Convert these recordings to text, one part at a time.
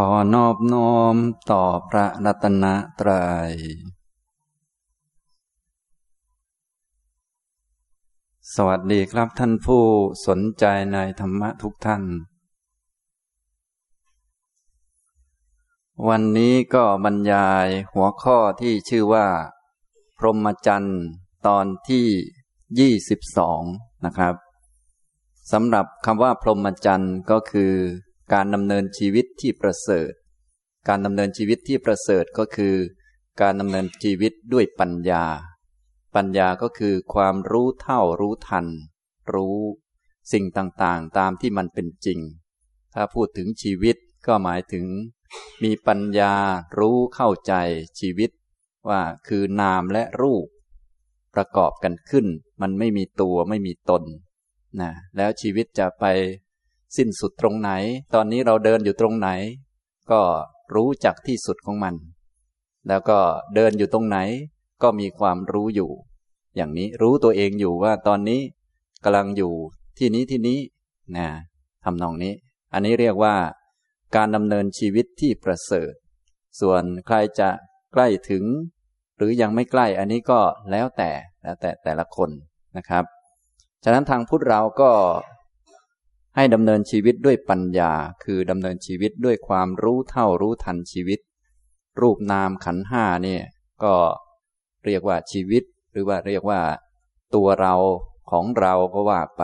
ขอนอบน้อมต่อพระรัตนตรยัย สวัสดีครับท่านผู้สนใจในธรรมะทุกท่าน วันนี้ก็บรรยายหัวข้อที่ชื่อว่า พรหมจรรย์ตอนที่ยี่สิบสองนะครับสำหรับคำว่าพรหมจรรย์ก็คือ การดำเนินชีวิตที่ประเสริฐ การดำเนินชีวิตที่ประเสริฐก็คือ การดำเนินชีวิตด้วยปัญญา ปัญญาก็คือความรู้เท่ารู้ทัน รู้ สิ่งต่างๆ ตามที่มันเป็นจริง ถ้าพูดถึงชีวิตก็หมายถึง มีปัญญารู้เข้าใจชีวิต ว่าคือนามและรูป ประกอบกันขึ้น มันไม่มีตัวไม่มีตนนะแล้วชีวิตจะไป สิ้นสุดตรงไหน ตอนนี้เราเดินอยู่ตรงไหน ก็รู้จักที่สุดของมัน แล้วก็เดินอยู่ตรงไหน ก็มีความรู้อยู่ อย่างนี้รู้ตัวเองอยู่ว่าตอนนี้กำลังอยู่ที่นี้ที่นี้นะทำนองนี้ อันนี้เรียกว่า การดำเนินชีวิตที่ประเสริฐ ส่วนใครจะใกล้ถึง หรือยังไม่ใกล้อันนี้ก็แล้วแต่แล้วแต่แต่ละคนนะครับ ฉะนั้นทางพุทธเราก็ ให้ดำเนินชีวิตด้วยปัญญา คือดำเนินชีวิตด้วยความรู้เท่ารู้ทันชีวิต รูปนามขันห้าเนี่ยก็เรียกว่าชีวิต หรือว่าเรียกว่า ตัวเราของเราก็ว่าไป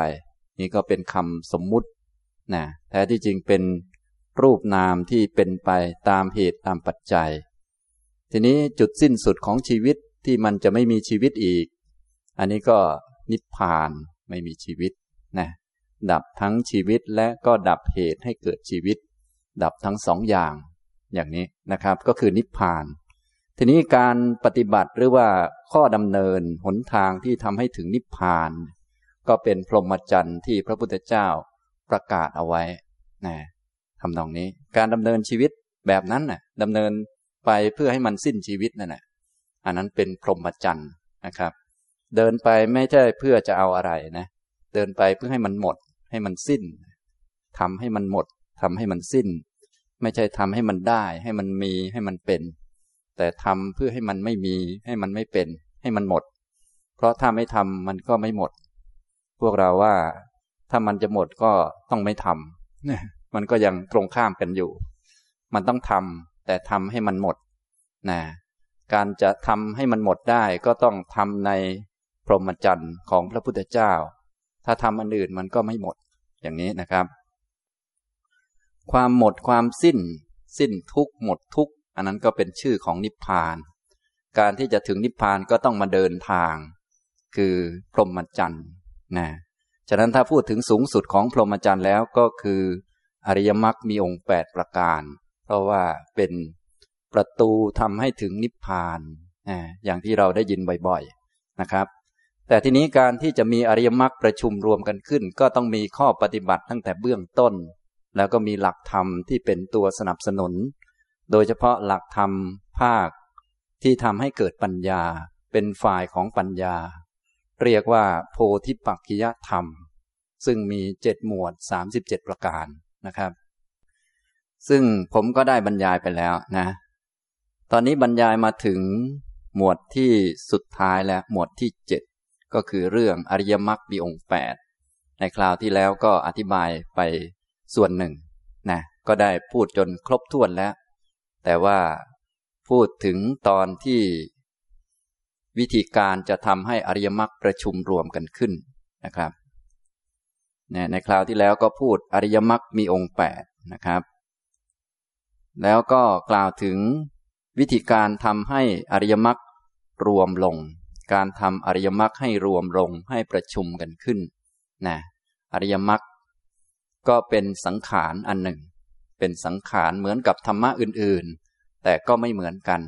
นี่ก็เป็นคำสมมุตินะแท้ที่จริงเป็นรูปนามที่เป็นไปตามเหตุตามปัจจัย ทีนี้จุดสิ้นสุดของชีวิตที่มันจะไม่มีชีวิตอีก อันนี้ก็นิพพานไม่มีชีวิตนะ ดับทั้งชีวิตและก็ดับเหตุให้เกิดชีวิต ดับทั้งสองอย่าง อย่างนี้นะครับ ก็คือนิพพาน ทีนี้การปฏิบัติหรือว่าข้อดำเนินหนทางที่ทำให้ถึงนิพพาน ก็เป็นพรหมจรรย์ที่พระพุทธเจ้าประกาศเอาไว้นะทำนองนี้ การดำเนินชีวิตแบบนั้นนะ่ะดำเนินไปเพื่อให้มันสิ้นชีวิตนั่นแหละอันนั้นเป็นพรหมจรรย์นะครับ เดินไปไม่ใช่เพื่อจะเอาอะไรนะ เดินไปเพื่อให้มันหมด ให้มันสิ้นทำให้มันหมดทำให้มันสิ้น ไม่ใช่ทำให้มันได้ ให้มันมีให้มันเป็น แต่ทำเพื่อให้มันไม่มี ให้มันไม่เป็น ให้มันหมด เพราะถ้าไม่ทำมันก็ไม่หมด พวกเราว่าถ้ามันจะหมดก็ต้องไม่ทำมันก็ยังตรงข้ามกันอยู่ มันต้องทำแต่ทำให้มันหมดนะการจะทำให้มันหมดได้ก็ต้องทำในพรหมจรรย์ของพระพุทธเจ้า ถ้าทำอันอื่นมันก็ไม่หมด อย่างนี้นะครับ ความหมดความสิ้น สิ้นทุกหมดทุกอันนั้นก็เป็นชื่อของนิพพาน การที่จะถึงนิพพานก็ต้องมาเดินทาง คือพรหมจรรย์นะฉะนั้นถ้าพูดถึงสูงสุดของพรหมจรรย์แล้วก็คืออริยมรรคมีองค์แปดประการ เพราะว่าเป็นประตูทำให้ถึงนิพพานนะอย่างที่เราได้ยินบ่อยๆนะครับ แต่ทีนี้การที่จะมีอริยมรรคประชุมรวมกันขึ้น ก็ต้องมีข้อปฏิบัติตั้งแต่เบื้องต้น แล้วก็มีหลักธรรมที่เป็นตัวสนับสนุน โดยเฉพาะหลักธรรมภาค ที่ทำให้เกิดปัญญา เป็นฝ่ายของปัญญา เรียกว่าโพธิปักขิยธรรม ซึ่งมีเจ็ดหมวดสามสิบเจ็ดประการนะครับ ซึ่งผมก็ได้บรรยายไปแล้วนะ ตอนนี้บรรยายมาถึงหมวดที่สุดท้ายแล้วหมวดที่เจ็ด ก็คือเรื่องอริยมรรคมีองค์แปดในคราวที่แล้วก็อธิบายไปส่วนหนึ่งนะก็ได้พูดจนครบถ้วนแล้ว แต่ว่าพูดถึงตอนที่วิธีการจะทำให้อริยมรรคประชุมรวมกันขึ้นนะครับในคราวที่แล้วก็พูดอริยมรรคมีองค์แปดนะครับ แล้วก็กล่าวถึงวิธีการทำให้อริยมรรครวมลง การทำอริยมรรคให้รวมลงให้ประชุมกันขึ้นนะอริยมรรคก็เป็นสังขารอันหนึ่ง เป็นสังขารเหมือนกับธรรมะอื่นๆ แต่ก็ไม่เหมือนกัน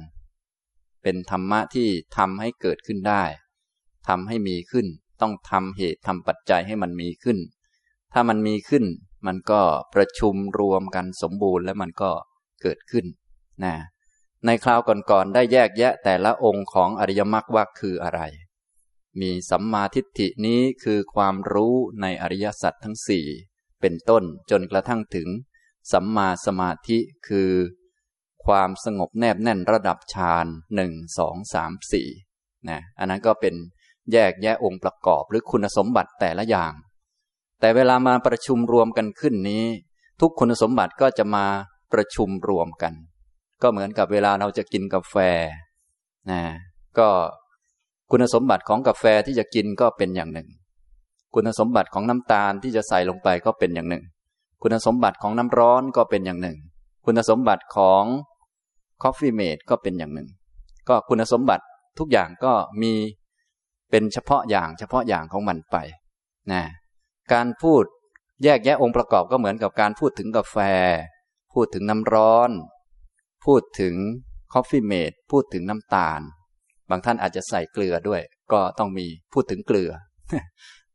เป็นธรรมะที่ทำให้เกิดขึ้นได้ทำให้มีขึ้น ต้องทำเหตุทำปัจจัยให้มันมีขึ้น ถ้ามันมีขึ้น มันก็ประชุมรวมกันสมบูรณ์แล้วมันก็เกิดขึ้นนะ ในคราวก่อนๆได้แยกแยะแต่ละองค์ของอริยมรรคว่าคืออะไร มีสัมมาทิฏฐินี้คือความรู้ในอริยสัจทั้งสี่เป็นต้นจนกระทั่งถึง สัมมาสมาธิคือ ความสงบแนบแน่นระดับฌานหนึ่งสองสามสี่นะอันนั้นก็เป็นแยกแยะองค์ประกอบหรือคุณสมบัติแต่ละอย่าง แต่เวลามาประชุมรวมกันขึ้นนี้ ทุกคุณสมบัติก็จะมาประชุมรวมกัน ก็เหมือนกับเวลาเราจะกินกาแฟนะก็คุณสมบัติของกาแฟที่จะกินก็เป็นอย่างหนึ่ง คุณสมบัติของน้ำตาลที่จะใส่ลงไปก็เป็นอย่างหนึ่ง คุณสมบัติของน้ำร้อนก็เป็นอย่างหนึ่ง คุณสมบัติของคอฟฟี่เมดก็เป็นอย่างหนึ่ง ก็คุณสมบัติทุกอย่างก็มีเป็นเฉพาะอย่างเฉพาะอย่างของมันไปนะการพูดแยกแยะองค์ประกอบก็เหมือนกับการพูดถึงกาแฟ พูดถึงน้ำร้อน พูดถึง Coffee-Mate พูดถึงน้ำตาล บางท่านอาจจะใส่เกลือด้วย ก็ต้องมีพูดถึงเกลือ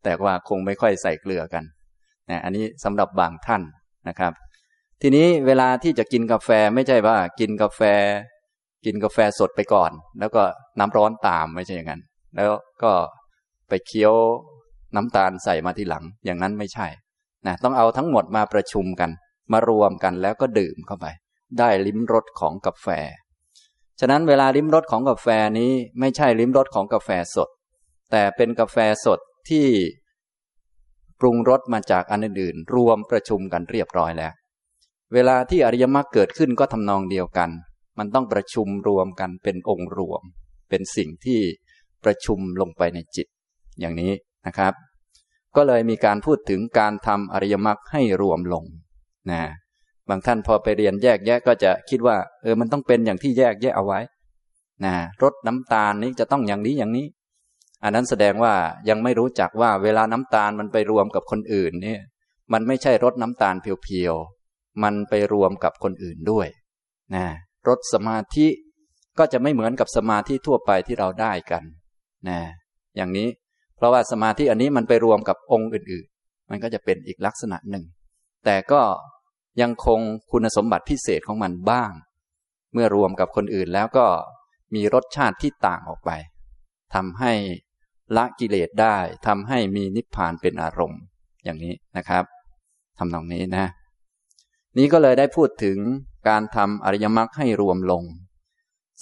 แต่ว่าคงไม่ค่อยใส่เกลือกันนะอันนี้สำหรับบางท่านนะครับ ทีนี้เวลาที่จะกินกาแฟไม่ใช่ว่า กินกาแฟ กินกาแฟสดไปก่อน แล้วก็น้ำร้อนตามไม่ใช่อย่างนั้น แล้วก็ไปเคี้ยวน้ำตาลใส่มาทีหลัง อย่างนั้นไม่ใช่นะต้องเอาทั้งหมดมาประชุมกัน มารวมกันแล้วก็ดื่มเข้าไป ได้ลิ้มรสของกาแฟ ฉะนั้นเวลาลิ้มรสของกาแฟนี้ไม่ใช่ลิ้มรสของกาแฟสด แต่เป็นกาแฟสดที่ปรุงรสมาจากอันอื่นๆรวมประชุมกันเรียบร้อยแล้ว เวลาที่อริยมรรคเกิดขึ้นก็ทำนองเดียวกัน มันต้องประชุมรวมกันเป็นองค์รวม เป็นสิ่งที่ประชุมลงไปในจิต อย่างนี้นะครับ ก็เลยมีการพูดถึงการทำอริยมรรคให้รวมลงนะ บางท่านพอไปเรียนแยกแยะก็จะคิดว่า เออมันต้องเป็นอย่างที่แยกแยะเอาไว้นะรสน้ำตาลนี้จะต้องอย่างนี้อย่างนี้ อันนั้นแสดงว่ายังไม่รู้จักว่าเวลาน้ำตาลมันไปรวมกับคนอื่นเนี่ย มันไม่ใช่รสน้ำตาลเพียวๆมันไปรวมกับคนอื่นด้วยนะรสสมาธิก็จะไม่เหมือนกับสมาธิทั่วไปที่เราได้กันนะอย่างนี้ เพราะว่าสมาธิอันนี้มันไปรวมกับองค์อื่น ๆ มันก็จะเป็นอีกลักษณะหนึ่ง แต่ก็ ยังคงคุณสมบัติพิเศษของมันบ้าง เมื่อรวมกับคนอื่นแล้วก็มีรสชาติที่ต่างออกไปทำให้ละกิเลสได้ทำให้มีนิพพานเป็นอารมณ์ อย่างนี้นะครับทำตรงนี้นะ นี้ก็เลยได้พูดถึงการทำอริยมรรคให้รวมลง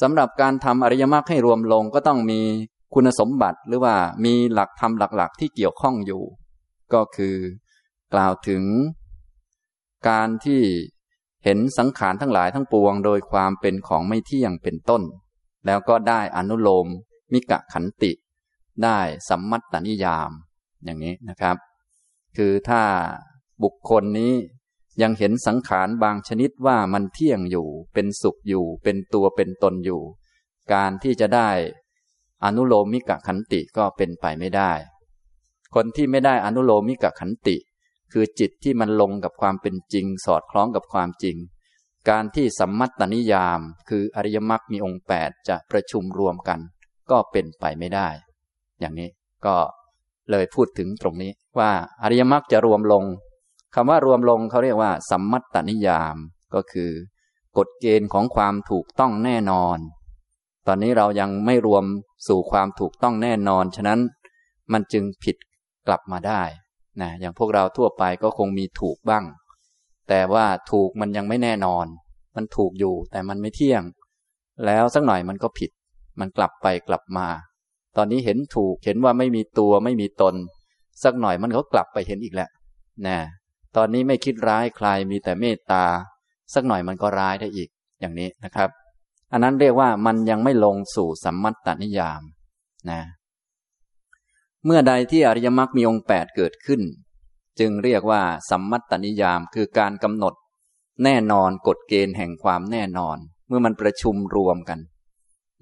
สำหรับการทำอริยมรรคให้รวมลงก็ต้องมีคุณสมบัติหรือว่ามีหลักธรรมหลัก ๆ ที่เกี่ยวข้องอยู่ ก็คือกล่าวถึง การที่เห็นสังขารทั้งหลายทั้งปวง โดยความเป็นของไม่เที่ยงเป็นต้น แล้วก็ได้อนุโลมมิกะขันติ ได้สัมมัตตนิยาม อย่างนี้นะครับ คือถ้าบุคคลนี้ยังเห็นสังขารบางชนิดว่ามันเที่ยงอยู่ เป็นสุขอยู่ เป็นตัวเป็นตนอยู่ การที่จะได้อนุโลมมิกะขันติก็เป็นไปไม่ได้ คนที่ไม่ได้อนุโลมมิกะขันติ คือจิตที่มันลงกับความเป็นจริง สอดคล้องกับความจริง การที่สัมมัตตนิยาม คืออริยมรรคมีองค์แปดจะประชุมรวมกัน ก็เป็นไปไม่ได้ อย่างนี้ก็เลยพูดถึงตรงนี้ว่าอริยมรรคจะรวมลงคำว่ารวมลงเขาเรียกว่า สัมมัตตนิยาม ก็คือกฎเกณฑ์ของความถูกต้องแน่นอน ตอนนี้เรายังไม่รวมสู่ความถูกต้องแน่นอน ฉะนั้นมันจึงผิดกลับมาได้ นะอย่างพวกเราทั่วไปก็คงมีถูกบ้าง แต่ว่าถูกมันยังไม่แน่นอน มันถูกอยู่แต่มันไม่เที่ยง แล้วสักหน่อยมันก็ผิด มันกลับไปกลับมา ตอนนี้เห็นถูกเห็นว่าไม่มีตัวไม่มีตน สักหน่อยมันก็กลับไปเห็นอีกแหล้วนะตอนนี้ไม่คิดร้ายใครมีแต่เมตตา สักหน่อยมันก็ร้ายได้อีกอย่างนี้นะครับ อันนั้นเรียกว่ามันยังไม่ลงสู่สัมมัตตนิยามนะ เมื่อใดที่อริยมรรคมีองค์แปดเกิดขึ้น จึงเรียกว่า สัมมัตตนิยามคือการกำหนด แน่นอนกฎเกณฑ์แห่งความแน่นอน เมื่อมันประชุมรวมกัน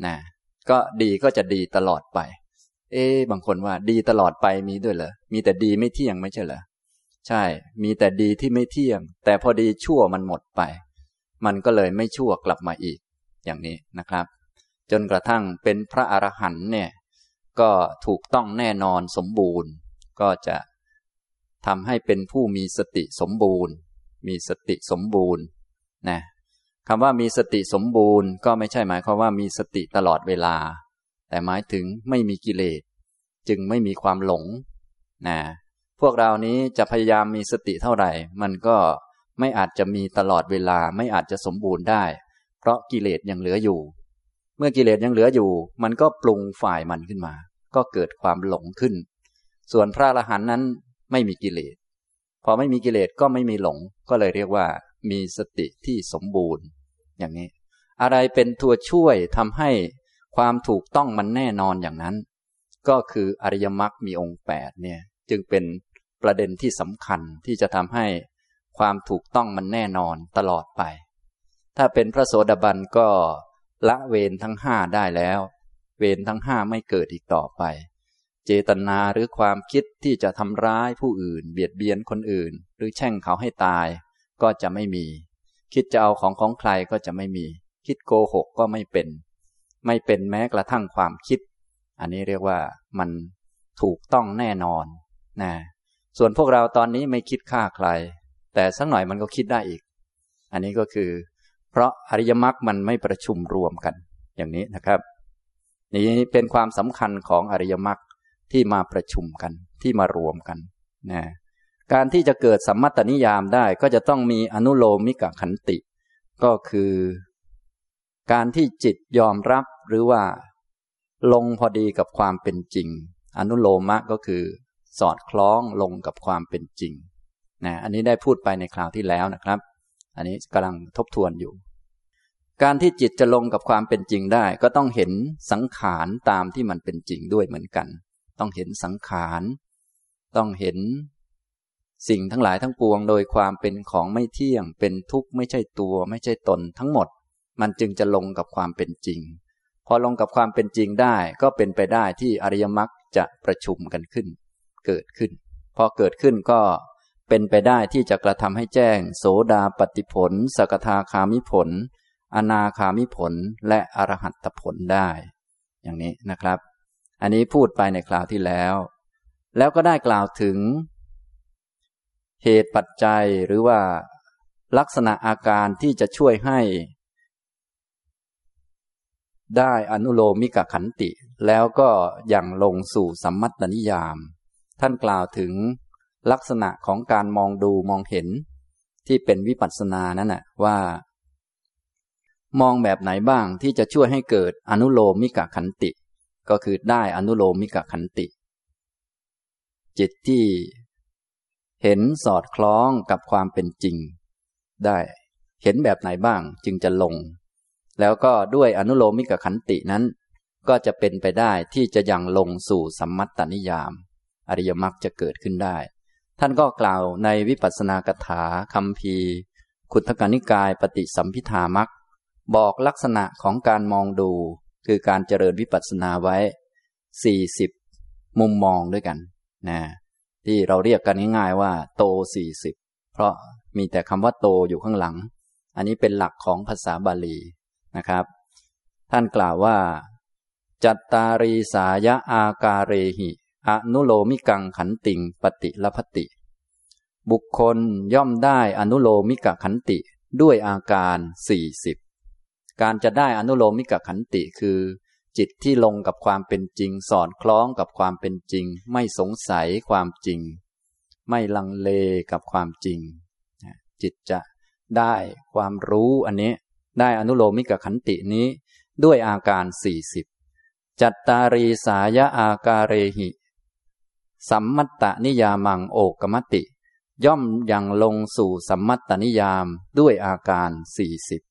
นะก็ดีก็จะดีตลอดไป เอ๊บางคนว่าดีตลอดไปมีด้วยเหรอมีแต่ดีไม่เที่ยงไม่ใช่เหรอใช่ มีแต่ดีที่ไม่เที่ยง แต่พอดีชั่วมันหมดไป มันก็เลยไม่ชั่วกลับมาอีก อย่างนี้นะครับ จนกระทั่งเป็นพระอรหันต์เนี่ย ก็ถูกต้องแน่นอนสมบูรณ์ ก็จะทำให้เป็นผู้มีสติสมบูรณ์ มีสติสมบูรณ์นะคำว่ามีสติสมบูรณ์ ก็ไม่ใช่หมายความว่ามีสติตลอดเวลา แต่หมายถึงไม่มีกิเลส จึงไม่มีความหลงนะพวกเรานี้จะพยายามมีสติเท่าไหร่ มันก็ไม่อาจจะมีตลอดเวลาไม่อาจจะสมบูรณ์ได้ เพราะกิเลสยังเหลืออยู่ เมื่อกิเลสยังเหลืออยู่ มันก็ปรุงฝ่ายมันขึ้นมา ก็เกิดความหลงขึ้น ส่วนพระอรหันต์นั้นไม่มีกิเลส พอไม่มีกิเลสก็ไม่มีหลง ก็เลยเรียกว่า มีสติที่สมบูรณ์ อย่างนี้ อะไรเป็นตัวช่วยทำให้ความถูกต้องมันแน่นอนอย่างนั้น ก็คืออริยมรรคมีองค์แปดเนี่ย จึงเป็นประเด็นที่สำคัญที่จะทำให้ความถูกต้องมันแน่นอนตลอดไป ถ้าเป็นพระโสดาบันก็ ละเวรทั้งห้าได้แล้ว เวรทั้งห้าไม่เกิดอีกต่อไป เจตนาหรือความคิดที่จะทำร้ายผู้อื่น เบียดเบียนคนอื่น หรือแช่งเขาให้ตาย ก็จะไม่มี คิดจะเอาของของใครก็จะไม่มี คิดโกหกก็ไม่เป็น ไม่เป็นแม้กระทั่งความคิด อันนี้เรียกว่ามันถูกต้องแน่นอนนะส่วนพวกเราตอนนี้ไม่คิดฆ่าใคร แต่สักหน่อยมันก็คิดได้อีก อันนี้ก็คือ เพราะอริยมรรคมันไม่ประชุมรวมกัน อย่างนี้นะครับ นี่เป็นความสำคัญของอริยมรรคที่มาประชุมกันที่มารวมกันนะการที่จะเกิดสัมมัตตนิยามได้ก็จะต้องมีอนุโลมิกขันติ ก็คือ การที่จิตยอมรับหรือว่า ลงพอดีกับความเป็นจริง อนุโลมะก็คือ สอดคล้องลงกับความเป็นจริงนะอันนี้ได้พูดไปในคราวที่แล้วนะครับ อันนี้กำลังทบทวนอยู่ การที่จิตจะลงกับความเป็นจริงได้ ก็ต้องเห็นสังขารตามที่มันเป็นจริงด้วยเหมือนกัน ต้องเห็นสังขาร ต้องเห็น สิ่งทั้งหลายทั้งปวง โดยความเป็นของไม่เที่ยง เป็นทุกข์ไม่ใช่ตัว ไม่ใช่ตนทั้งหมด มันจึงจะลงกับความเป็นจริง พอลงกับความเป็นจริงได้ ก็เป็นไปได้ที่อริยมรรคจะประชุมกันขึ้น เกิดขึ้น พอเกิดขึ้นก็ เป็นไปได้ที่จะกระทำให้แจ้ง โสดาปฏิผล สกทาคามิผล อนาคามิผล และอรหัตผลได้ อย่างนี้นะครับ อันนี้พูดไปในคราวที่แล้ว แล้วก็ได้กล่าวถึง เหตุปัจจัยหรือว่า ลักษณะอาการที่จะช่วยให้ ได้อนุโลมิกขันติ แล้วก็ย่างลงสู่สัมมัตตนิยาม ท่านกล่าวถึง ลักษณะของการมองดูมองเห็น ที่เป็นวิปัสสนานั่นแหะว่า มองแบบไหนบ้างที่จะช่วยให้เกิดอนุโลมมิกขันติ ก็คือได้อนุโลมมิกขันติ จิตที่เห็นสอดคล้องกับความเป็นจริง ได้เห็นแบบไหนบ้างจึงจะลง แล้วก็ด้วยอนุโลมมิกขันตินั้น ก็จะเป็นไปได้ที่จะยังลงสู่สัมมัตตนิยาม อริยมรรคจะเกิดขึ้นได้ ท่านก็กล่าวในวิปัสสนากถาคำพีขุทกานิกายปฏิสัมพิธามักบอกลักษณะของการมองดู คือการเจริญวิปัสสนาไว้สี่สิบมุมมองด้วยกันนะที่เราเรียกกันง่ายๆว่า โตสี่สิบเพราะมีแต่คำว่าโตอยู่ข้างหลัง อันนี้เป็นหลักของภาษาบาลีนะครับ ท่านกล่าวว่า จัตตารีสายะอากาเรหิ อนุโลมิกังขันติงปฏิลภติ บุคคลย่อมได้อนุโลมิกขันติด้วยอาการสี่สิบการจะได้อนุโลมิกขันติคือ จิตที่ลงกับความเป็นจริง สอดคล้องกับความเป็นจริง ไม่สงสัยความจริง ไม่ลังเลกับความจริง จิตจะได้ความรู้อันนี้ ได้อนุโลมิกขันตินี้ ด้วยอาการสี่สิบจัตตารีสายะอาการเรหิ สัมมัตตนิยามังโอกมติ ย่อมยังลงสู่สัมมัตตนิยามด้วยอาการสี่สิบ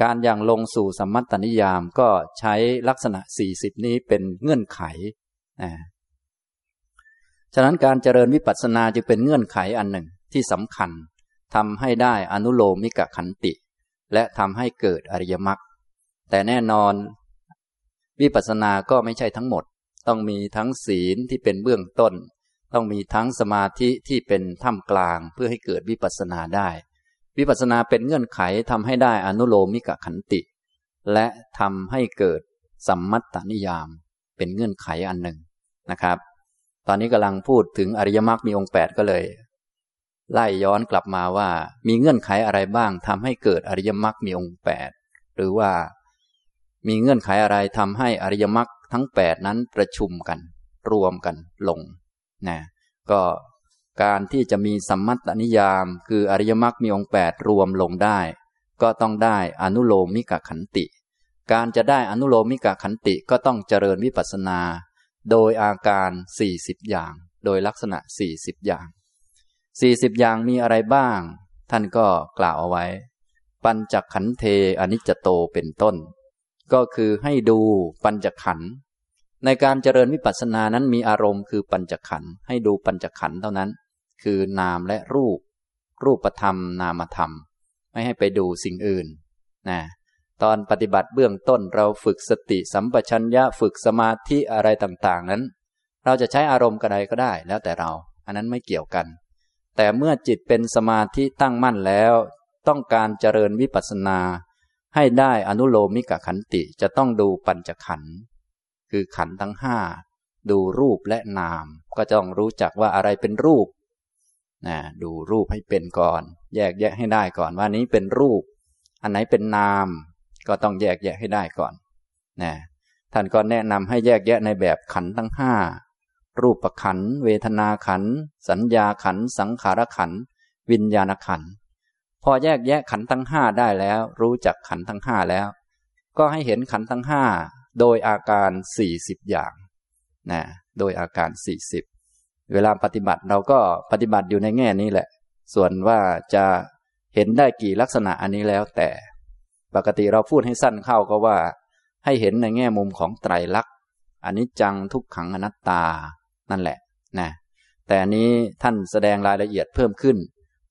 การยังลงสู่สัมมัตตนิยามก็ใช้ลักษณะสี่สิบนี้เป็นเงื่อนไขนะฉะนั้นการเจริญวิปัสสนาจึงเป็นเงื่อนไขอันหนึ่งที่สำคัญทำให้ได้อนุโลมิกขันติ และทำให้เกิดอริยมรรคแต่แน่นอน วิปัสสนาก็ไม่ใช่ทั้งหมด ต้องมีทั้งศีลที่เป็นเบื้องต้น ต้องมีทั้งสมาธิที่เป็นท่ามกลางเพื่อให้เกิดวิปัสสนาได้ วิปัสสนาเป็นเงื่อนไขทำให้ได้อนุโลมิกขันติ และทำให้เกิดสัมมัตตนิยาม เป็นเงื่อนไขอันหนึ่งนะครับ ตอนนี้กำลังพูดถึงอริยมรรคมีองค์แปดก็เลย ไล่ย้อนกลับมาว่า มีเงื่อนไขอะไรบ้างทำให้เกิดอริยมรรคมีองค์แปดหรือว่ามีเงื่อนไขอะไรทำให้อริยมรรค ทั้งแปดนั้นประชุมกัน รวมกันลงนะก็การที่จะมีสัมมัตตนิยาม คืออริยมรรคมีองค์แปดรวมลงได้ ก็ต้องได้อนุโลมิกขันติ การจะได้อนุโลมิกขันติก็ต้องเจริญวิปัสสนา โดยอาการสี่สิบอย่าง โดยลักษณะสี่สิบอย่างสี่สิบอย่างมีอะไรบ้าง ท่านก็กล่าวเอาไว้ ปัญจักขันเธ อนิจจโตเป็นต้น ก็คือให้ดูปัญจขันธ์ ในการเจริญวิปัสสนานั้นมีอารมณ์คือปัญจขันธ์ให้ดูปัญจขันธ์เท่านั้น คือนามและรูป รูปธรรม นามธรรม ไม่ให้ไปดูสิ่งอื่นนะตอนปฏิบัติเบื้องต้นเราฝึกสติสัมปชัญญะฝึกสมาธิอะไรต่างๆ นั้น เราจะใช้อารมณ์กระไดก็ได้แล้วแต่เรา อันนั้นไม่เกี่ยวกัน แต่เมื่อจิตเป็นสมาธิตั้งมั่นแล้ว ต้องการเจริญวิปัสสนา ให้ได้อนุโลมิกขันติจะต้องดูปัญจขันธ์ คือขันทั้งห้าดูรูปและนาม ก็ต้องรู้จักว่าอะไรเป็นรูปนะดูรูปให้เป็นก่อน แยกแยะให้ได้ก่อนว่านี้เป็นรูป อันไหนเป็นนาม ก็ต้องแยกแยะให้ได้ก่อนนะท่านก็แนะนำให้แยกแยะในแบบขันทั้งห้ารูปขัน เวทนาขัน สัญญาขัน สังขารขัน วิญญาณขัน พอแยกแยะขันทั้งห้าได้แล้ว รู้จักขันทั้งห้าแล้ว ก็ให้เห็นขันทั้งห้า โดยอาการสี่สิบอย่างนะโดยอาการสี่สิบเวลาปฏิบัติเราก็ปฏิบัติอยู่ในแง่นี้แหละ ส่วนว่าจะเห็นได้กี่ลักษณะอันนี้แล้วแต่ ปกติเราพูดให้สั้นเข้าก็ว่า ให้เห็นในแง่มุมของไตรลักษณ์อันนี้จังทุกขังอนัตตานั่นแหละนะแต่อันนี้ท่านแสดงรายละเอียดเพิ่มขึ้น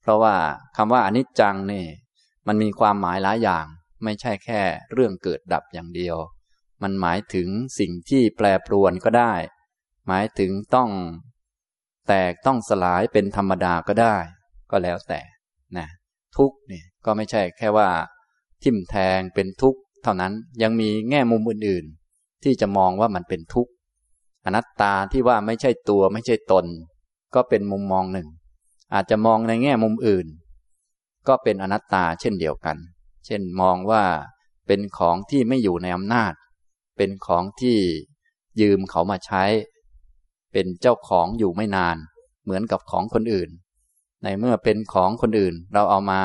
เพราะว่าคำว่าอนิจจังนี่ มันมีความหมายหลายอย่าง ไม่ใช่แค่เรื่องเกิดดับอย่างเดียว มันหมายถึงสิ่งที่แปรปรวนก็ได้ หมายถึงต้อง แตกต้องสลายเป็นธรรมดาก็ได้ ก็แล้วแต่นะทุกเนี่ยก็ไม่ใช่แค่ว่า ทิ่มแทงเป็นทุกข์เท่านั้นยังมีแง่มุมอื่นๆ ที่จะมองว่ามันเป็นทุกข์อนัตตาที่ว่าไม่ใช่ตัวไม่ใช่ตน ก็เป็นมุมมองหนึ่ง อาจจะมองในแง่มุมอื่น ก็เป็นอนัตตาเช่นเดียวกัน เช่นมองว่าเป็นของที่ไม่อยู่ในอำนาจ เป็นของที่ยืมเขามาใช้ เป็นเจ้าของอยู่ไม่นาน เหมือนกับของคนอื่น ในเมื่อเป็นของคนอื่นเราเอามา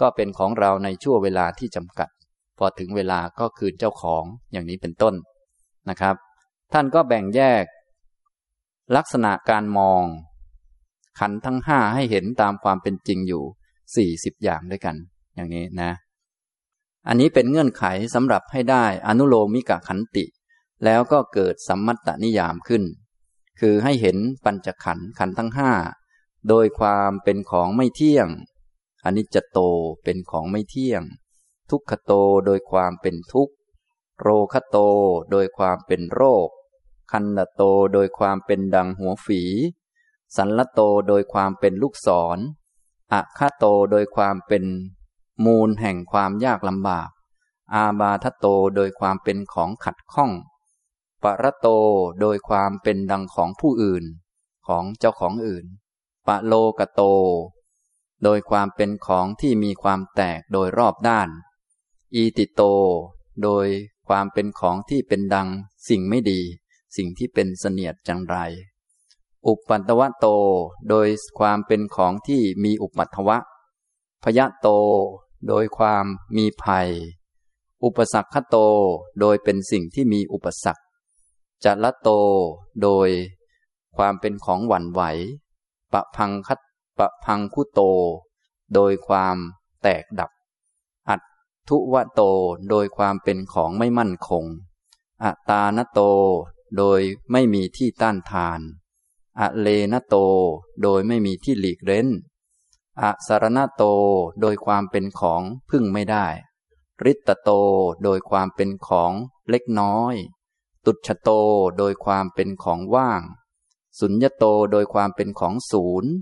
ก็เป็นของเราในช่วงเวลาที่จำกัด พอถึงเวลาก็คืนเจ้าของอย่างนี้เป็นต้นนะครับ ท่านก็แบ่งแยก ลักษณะการมอง ขันทั้งห้าให้เห็นตามความเป็นจริงอยู่สี่สิบอย่างด้วยกัน อย่างนี้นะ อันนี้เป็นเงื่อนไขสำหรับให้ได้อนุโลมิกะขันติ แล้วก็เกิดสัมมัตตนิยามขึ้น คือให้เห็นปัญจขันธ์ขันธ์ทั้งห้าโดยความเป็นของไม่เที่ยงอนิจจโตเป็นของไม่เที่ยง ทุกขโตโดยความเป็นทุกข์โรคโตโดยความเป็นโรค คัณฑโตโดยความเป็นดังหัวฝี สัลลโตโดยความเป็นลูกศรอะคาโตโดยความเป็น มูลแห่งความยากลำบาก อาพาธโตโดยความเป็นของขัดข้อง ปรโตโดยความเป็นดังของผู้อื่น ของเจ้าของอื่น ปะโลกโต โดยความเป็นของที่มีความแตกโดยรอบด้าน อีติโต โดยความเป็นของที่เป็นดังสิ่งไม่ดี สิ่งที่เป็นเสนียดจังไร อุปปัตวะโต โดยความเป็นของที่มีอุปัตวะ พยะโต โดยความมีภัย อุปสรรคโต โดยเป็นสิ่งที่มีอุปสรรคจัละโต โดยความเป็นของหวั่นไหว ปะพังคัตปะพังคุโต โดยความแตกดับ อัตทุวะโต โดยความเป็นของไม่มั่นคง อัตานโต โดยไม่มีที่ต้านทาน อเลนโต โดยไม่มีที่หลีกเล้น อสารณโตโดยความเป็นของพึ่งไม่ได้ ริตโตโดยความเป็นของเล็กน้อย ตุชโตโดยความเป็นของว่าง สุญญโตโดยความเป็นของศูนย์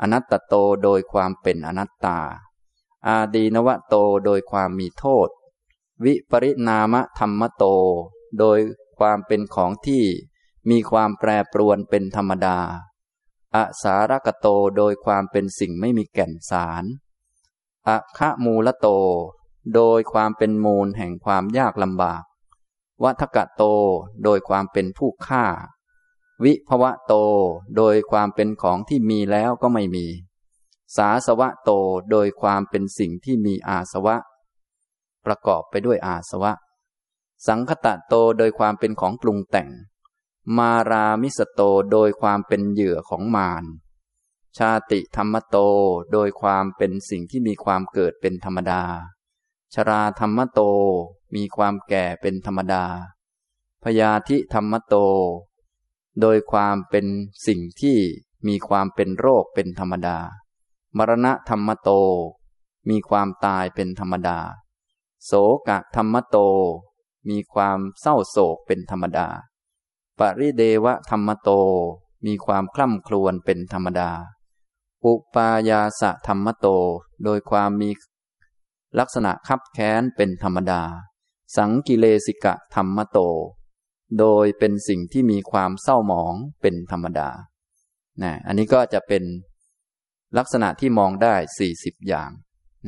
อนัตตโตโดยความเป็นอนัตตา อาดีนวโตโดยความมีโทษ วิปริณามะธรรมโต โดยความเป็นของที่มีความแปรปรวนเป็นธรรมดา อสารกโตโดยความเป็นสิ่งไม่มีแก่นสารอะคะมูลโต โดยความเป็นมูลแห่งความยากลำบาก วัฏกะโต โดยความเป็นผู้ฆ่า วิภวะโต โดยความเป็นของที่มีแล้วก็ไม่มี สาสวะโต โดยความเป็นสิ่งที่มีอาสวะ ประกอบไปด้วยอาสวะ สังคตะโต โดยความเป็นของปรุงแต่ง มารามิสโตโดยความเป็นเหยื่อของมาร ชาติธรรมโตโดยความเป็นสิ่งที่มีความเกิดเป็นธรรมดา ชราธรรมโตมีความแก่เป็นธรรมดา พยาธิธรรมโต โดยความเป็นสิ่งที่มีความเป็นโรคเป็นธรรมดา มรณะธรรมโต มีความตายเป็นธรรมดา โสกะธรรมโต มีความเศร้าโศกเป็นธรรมดา ปริเดวะธรรมโต มีความคล่ำครวญเป็นธรรมดา อุปายาสะธรรมโต โดยความมีลักษณะคับแค้นเป็นธรรมดา สังกิเลสิกะธรรมโต โดยเป็นสิ่งที่มีความเศร้าหมองเป็นธรรมดานะอันนี้ก็จะเป็นลักษณะที่มองได้สี่สิบอย่าง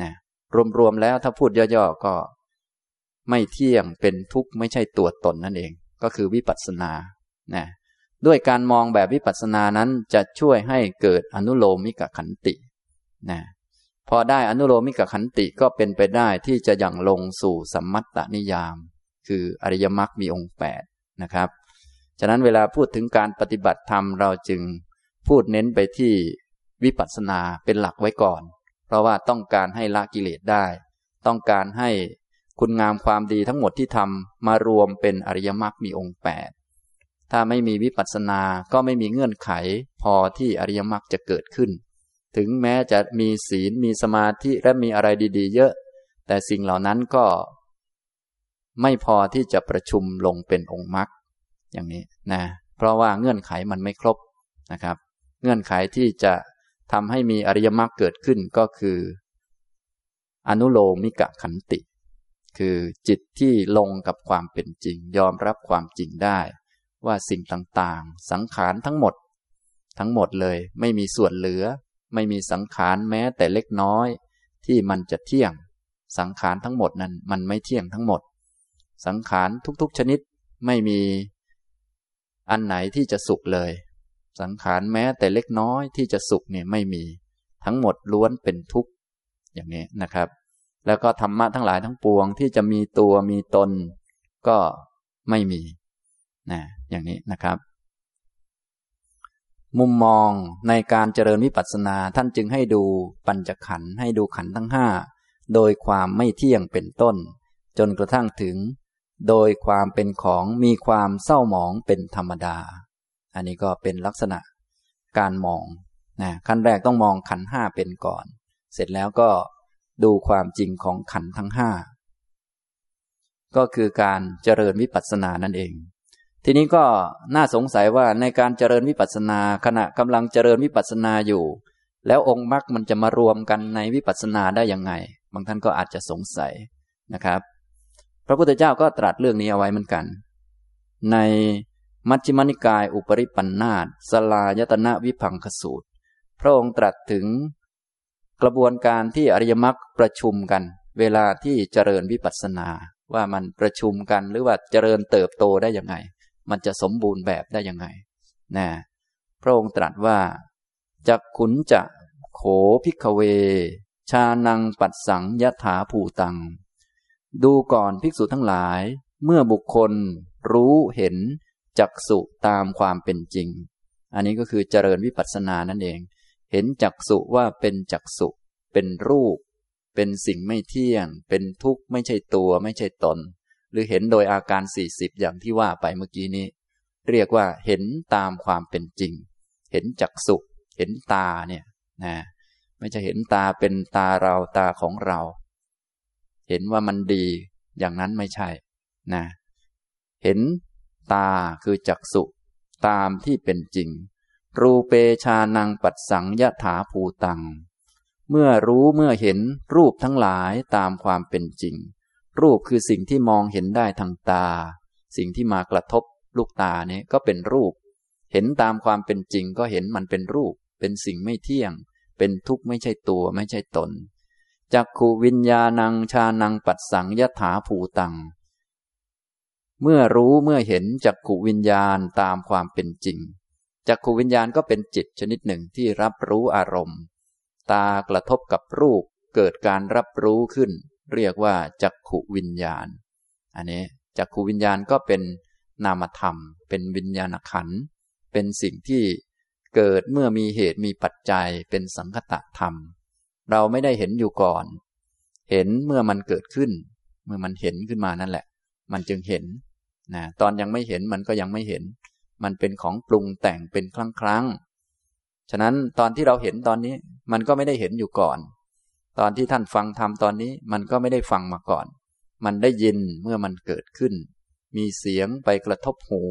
นะรวมๆแล้วถ้าพูดย่อๆก็ ไม่เที่ยงเป็นทุกข์ไม่ใช่ตัวตนนั่นเอง ก็คือวิปัสสนา นะด้วยการมองแบบวิปัสสนานั้นจะช่วยให้เกิดอนุโลมิกขันตินะพอได้อนุโลมิกขันติก็เป็นไปได้ที่จะยังลงสู่สัมมัตตนิยาม คืออริยมรรคมีองค์แปดนะครับ ฉะนั้นเวลาพูดถึงการปฏิบัติธรรมเราจึงพูดเน้นไปที่วิปัสสนาเป็นหลักไว้ก่อน เพราะว่าต้องการให้ละกิเลสได้ ต้องการให้คุณงามความดีทั้งหมดที่ทำมารวมเป็นอริยมรรคมีองค์แปด ถ้าไม่มีวิปัสสนาก็ไม่มีเงื่อนไข พอที่อริยมรรคจะเกิดขึ้น ถึงแม้จะมีศีลมีสมาธิและมีอะไรดีๆ เยอะ แต่สิ่งเหล่านั้นก็ ไม่พอที่จะประชุมลงเป็นองค์มรรคอย่างนี้นะ เพราะว่าเงื่อนไขมันไม่ครบนะครับ เงื่อนไขที่จะทำให้มีอริยมรรคเกิดขึ้นก็คือ อนุโลมิกะขันติ คือจิตที่ลงกับความเป็นจริง ยอมรับความจริงได้ ว่าสิ่งต่างๆ สังขารทั้งหมด ทั้งหมดเลย ไม่มีส่วนเหลือ ไม่มีสังขารแม้แต่เล็กน้อย ที่มันจะเที่ยง สังขารทั้งหมดนั้นมันไม่เที่ยงทั้งหมด สังขารทุกๆชนิดไม่มีอันไหนที่จะสุขเลย สังขารแม้แต่เล็กน้อยที่จะสุขเนี่ยไม่มี ทั้งหมดล้วนเป็นทุกข์อย่างนี้นะครับ แล้วก็ธรรมะทั้งหลายทั้งปวงที่จะมีตัวมีตน ก็ไม่มีนะ อย่างนี้นะครับ มุมมองในการเจริญวิปัสสนาท่านจึงให้ดูปัญจขันธ์ให้ดูขันธ์ทั้งห้าโดยความไม่เที่ยงเป็นต้น จนกระทั่งถึง โดยความเป็นของมีความเศร้าหมองเป็นธรรมดา อันนี้ก็เป็นลักษณะการมองนะขั้นแรกต้องมองขันห้าเป็นก่อน เสร็จแล้วก็ดูความจริงของขันทั้งห้าก็คือการเจริญวิปัสสนานั่นเอง ทีนี้ก็น่าสงสัยว่าในการเจริญวิปัสสนาขณะกำลังเจริญวิปัสสนาอยู่ แล้วองค์มรรคมันจะมารวมกันในวิปัสสนาได้ยังไง บางท่านก็อาจจะสงสัยนะครับ พระพุทธเจ้าก็ตรัสเรื่องนี้เอาไว้เหมือนกัน ในมัชฌิมนิกายอุปริปันธาตสลายตนะวิพังคสูตร พระองค์ตรัสถึงกระบวนการที่อริยมรรคประชุมกัน เวลาที่เจริญวิปัสสนาว่ามันประชุมกันหรือว่าเจริญเติบโตได้ยังไง มันจะสมบูรณ์แบบได้ยังไงนะพระองค์ตรัสว่าจักขุนจะโขพิกเว ชานังปัดสังยถาภูตัง ดูก่อนภิกษุทั้งหลาย เมื่อบุคคลรู้เห็นจักสุตามความเป็นจริง อันนี้ก็คือเจริญวิปัสสนานั่นเอง เห็นจักสุว่าเป็นจักสุเป็นรูป เป็นสิ่งไม่เที่ยง เป็นทุกข์ไม่ใช่ตัวไม่ใช่ตน หรือเห็นโดยอาการสี่สิบอย่างที่ว่าไปเมื่อกี้นี้ เรียกว่าเห็นตามความเป็นจริง เห็นจักสุเห็นตาเนี่ยนะไม่ใช่เห็นตาเป็นตาเราตาของเรา เห็นว่ามันดีอย่างนั้นไม่ใช่นะเห็นตาคือจักสุตามที่เป็นจริง รูเปชานังปัดสังยะถาภูตัง เมื่อรู้เมื่อเห็นรูปทั้งหลายตามความเป็นจริง รูปคือสิ่งที่มองเห็นได้ทางตา สิ่งที่มากระทบลูกตาเนี่ยก็เป็นรูป เห็นตามความเป็นจริงก็เห็นมันเป็นรูป เป็นสิ่งไม่เที่ยง เป็นทุกข์ไม่ใช่ตัวไม่ใช่ตนจักขูวิญญาณังชานังปัดสังยถาภูตัง เมื่อรู้เมื่อเห็นจักขูวิญญาณตามความเป็นจริงจักขูวิญญาณก็เป็นจิตชนิดหนึ่งที่รับรู้อารมณ์ ตากระทบกับรูปเกิดการรับรู้ขึ้น เรียกว่าจักขูวิญญาณ อันนี้จักขูวิญญาณก็เป็นนามธรรม เป็นวิญญาณขันธ์เป็นสิ่งที่เกิดเมื่อมีเหตุมีปัจจัยเป็นสังคตะธรรม เราไม่ได้เห็นอยู่ก่อน เห็นเมื่อมันเกิดขึ้น เมื่อมันเห็นขึ้นมานั่นแหละ มันจึงเห็นนะตอนยังไม่เห็นมันก็ยังไม่เห็น มันเป็นของปรุงแต่งเป็นครั้งครั้งฉะนั้นตอนที่เราเห็นตอนนี้มันก็ไม่ได้เห็นอยู่ก่อน ตอนที่ท่านฟังธรรมตอนนี้มันก็ไม่ได้ฟังมาก่อน มันได้ยินเมื่อมันเกิดขึ้น มีเสียงไปกระทบหู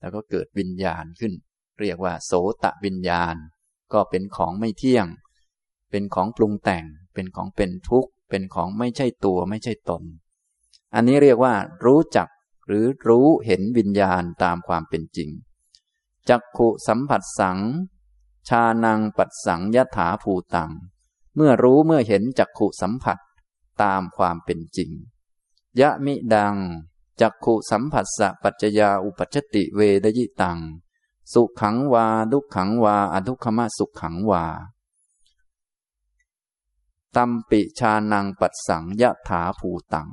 แล้วก็เกิดวิญญาณขึ้น เรียกว่า โสตะวิญญาณ ก็เป็นของไม่เที่ยง เป็นของปรุงแต่ง เป็นของเป็นทุกข์ เป็นของไม่ใช่ตัวไม่ใช่ตน อันนี้เรียกว่า รู้จักหรือรู้เห็นวิญญาณตามความเป็นจริง จักขุสัมผัสสัง ชานังปัสสังยถาภูตัง เมื่อรู้เมื่อเห็นจักขุสัมผัสตามความเป็นจริง ยะมิดัง จักขุสัมผัสสะปัจจยาอุปัชติเวดยิตัง สุขังวาดุขังวาอทุกขมะสุขขังวาตัมปิชานังปัสสังยะถาภูตัง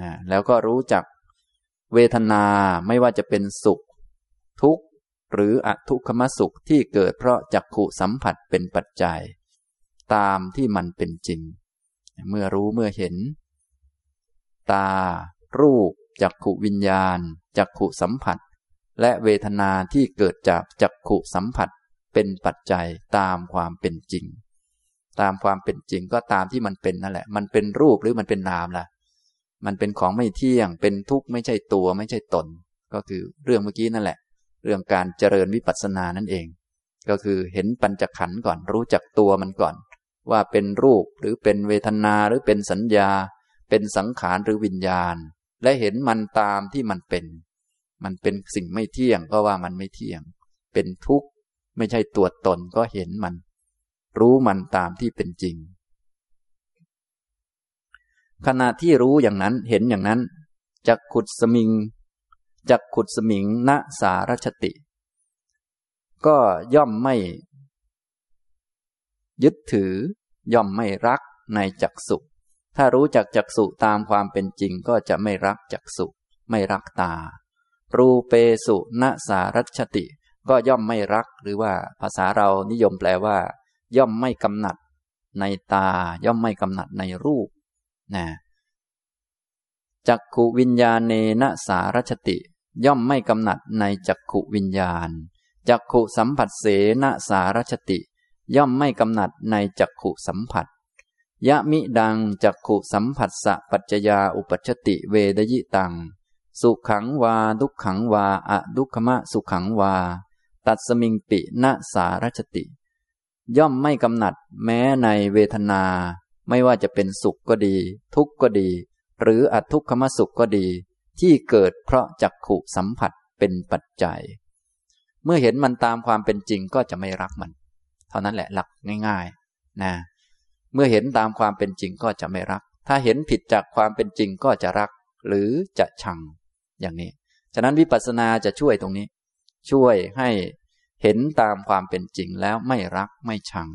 นะแล้วก็รู้จักเวทนาไม่ว่าจะเป็นสุข ทุกข์ หรืออทุกขมสุขที่เกิดเพราะจักขุสัมผัสเป็นปัจจัย ตามที่มันเป็นจริง เมื่อรู้เมื่อเห็น ตา รูป จักขุวิญญาณ จักขุสัมผัส และเวทนาที่เกิดจากจักขุสัมผัส เป็นปัจจัยตามความเป็นจริง ตามความเป็นจริงก็ตามที่มันเป็นนั่นแหละ มันเป็นรูปหรือมันเป็นนามล่ะ มันเป็นของไม่เที่ยง เป็นทุกข์ไม่ใช่ตัวไม่ใช่ตน ก็คือเรื่องเมื่อกี้นั่นแหละ เรื่องการเจริญวิปัสสนานั่นเองก็คือเห็นปัญจขันธ์ก่อนรู้จักตัวมันก่อน ว่าเป็นรูปหรือเป็นเวทนาหรือเป็นสัญญา เป็นสังขารหรือวิญญาณ และเห็นมันตามที่มันเป็น มันเป็นสิ่งไม่เที่ยงก็ว่ามันไม่เที่ยง เป็นทุกข์ไม่ใช่ตัวตนก็เห็นมัน รู้มันตามที่เป็นจริง ขณะที่รู้อย่างนั้นเห็นอย่างนั้นจักขุดสมิงจักขุดสมิงณสารชติ ก็ย่อมไม่ ยึดถือย่อมไม่รักในจักสุถ้ารู้จักจักสุตามความเป็นจริงก็จะไม่รักจักสุไม่รักตา รูเปสุณสารัชติ ก็ย่อมไม่รักหรือว่าภาษาเรานิยมแปลว่า ย่อมไม่กำหนัดในตาย่อมไม่กำหนัดในรูปนะจักขุวิญญาณเนนสารชติ ย่อมไม่กำหนัดในจักขุวิญญาณ จักขุสัมผัสเสนสารชติ ย่อมไม่กำหนัดในจักขุสัมผัส ยะมิดังจักขุสัมผัสสะปัจจยาอุปัชติเวดยิตัง สุขังวาดุขังวาอะดุขมะสุขังวา ตัดสมิงปิณสารชติ ย่อมไม่กำหนัดแม้ในเวทนา ไม่ว่าจะเป็นสุขก็ดี ทุกข์ก็ดี หรืออทุกขมสุขก็ดี ที่เกิดเพราะจักขุสัมผัสเป็นปัจจัย เมื่อเห็นมันตามความเป็นจริงก็จะไม่รักมัน เท่านั้นแหละหลักง่ายๆนะเมื่อเห็นตามความเป็นจริงก็จะไม่รัก ถ้าเห็นผิดจากความเป็นจริงก็จะรัก หรือจะชังอย่างนี้ ฉะนั้นวิปัสสนาจะช่วยตรงนี้ ช่วยให้เห็นตามความเป็นจริงแล้วไม่รักไม่ชัง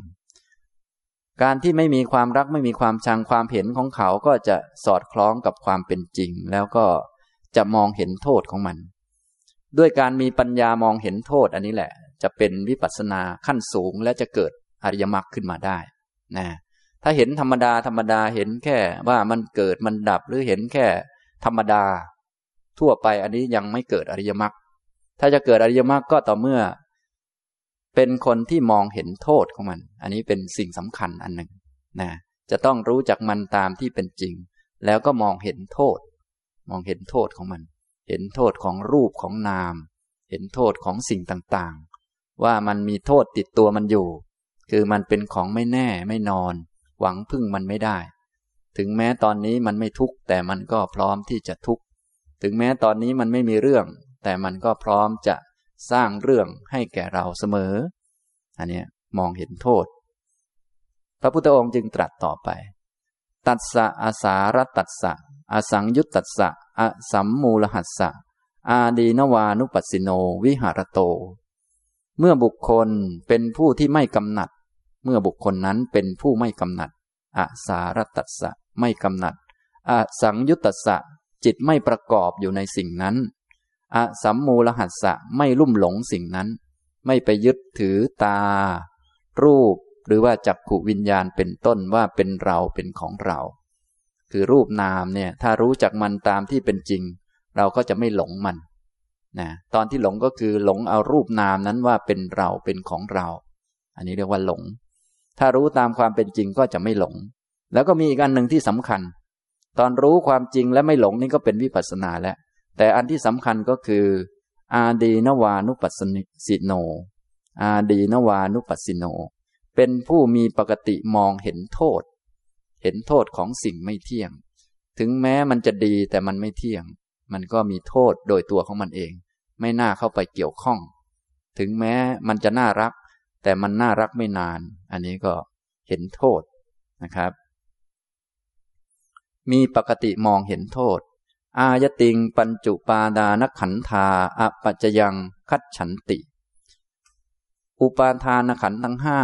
การที่ไม่มีความรักไม่มีความชังความเห็นของเขาก็จะสอดคล้องกับความเป็นจริง แล้วก็จะมองเห็นโทษของมัน ด้วยการมีปัญญามองเห็นโทษอันนี้แหละ จะเป็นวิปัสสนาขั้นสูงและจะเกิดอริยมรรคขึ้นมาได้นะถ้าเห็นธรรมดาธรรมดาเห็นแค่ว่ามันเกิดมันดับหรือเห็นแค่ธรรมดา ทั่วไปอันนี้ยังไม่เกิดอริยมรรคถ้าจะเกิดอริยมรรคก็ต่อเมื่อ เป็นคนที่มองเห็นโทษของมัน อันนี้เป็นสิ่งสำคัญอันหนึ่งนะจะต้องรู้จักมันตามที่เป็นจริง แล้วก็มองเห็นโทษ มองเห็นโทษของมัน เห็นโทษของรูปของนาม เห็นโทษของสิ่งต่างๆ ว่ามันมีโทษติดตัวมันอยู่ คือมันเป็นของไม่แน่ไม่นอน หวังพึ่งมันไม่ได้ ถึงแม้ตอนนี้มันไม่ทุกข์แต่มันก็พร้อมที่จะทุกข์ถึงแม้ตอนนี้มันไม่มีเรื่อง แต่มันก็พร้อมจะสร้างเรื่องให้แก่เราเสมอ อันนี้มองเห็นโทษ พระพุทธองค์จึงตรัสต่อไป ตัสสะอาสารตัสสะอสังยุตตัสสะอสัมมูลหัสสะอาดีนวานุปัสสิโน วิหารโต เมื่อบุคคลเป็นผู้ที่ไม่กำหนัด เมื่อบุคคลนั้นเป็นผู้ไม่กำหนัดอสารตัสสะไม่กำหนัดอสังยุตตสะจิตไม่ประกอบอยู่ในสิ่งนั้นอสัมมูลหัสสะไม่ลุ่มหลงสิ่งนั้น ไม่ไปยึดถือตา รูปหรือว่าจักขุวิญญาณเป็นต้นว่าเป็นเราเป็นของเรา คือรูปนามเนี่ยถ้ารู้จักมันตามที่เป็นจริง เราก็จะไม่หลงมัน นะตอนที่หลงก็คือหลงเอารูปนามนั้นว่าเป็นเราเป็นของเรา อันนี้เรียกว่าหลง ถ้ารู้ตามความเป็นจริงก็จะไม่หลง แล้วก็มีอีกอันหนึ่งที่สำคัญ ตอนรู้ความจริงและไม่หลงนี่ก็เป็นวิปัสสนาแล้ว แต่อันที่สำคัญก็คือ อาดีนวานุปัสสิโน อาดีนวานุปัสสิโน เป็นผู้มีปกติมองเห็นโทษ เห็นโทษของสิ่งไม่เที่ยง ถึงแม้มันจะดีแต่มันไม่เที่ยง มันก็มีโทษโดยตัวของมันเอง ไม่น่าเข้าไปเกี่ยวข้อง ถึงแม้มันจะน่ารัก แต่มันน่ารักไม่นาน อันนี้ก็เห็นโทษนะครับ มีปกติมองเห็นโทษ อายติงปัญจุปาดานขันธาอปัจจยังคัดฉันติ อุปาทานขันทั้งห้า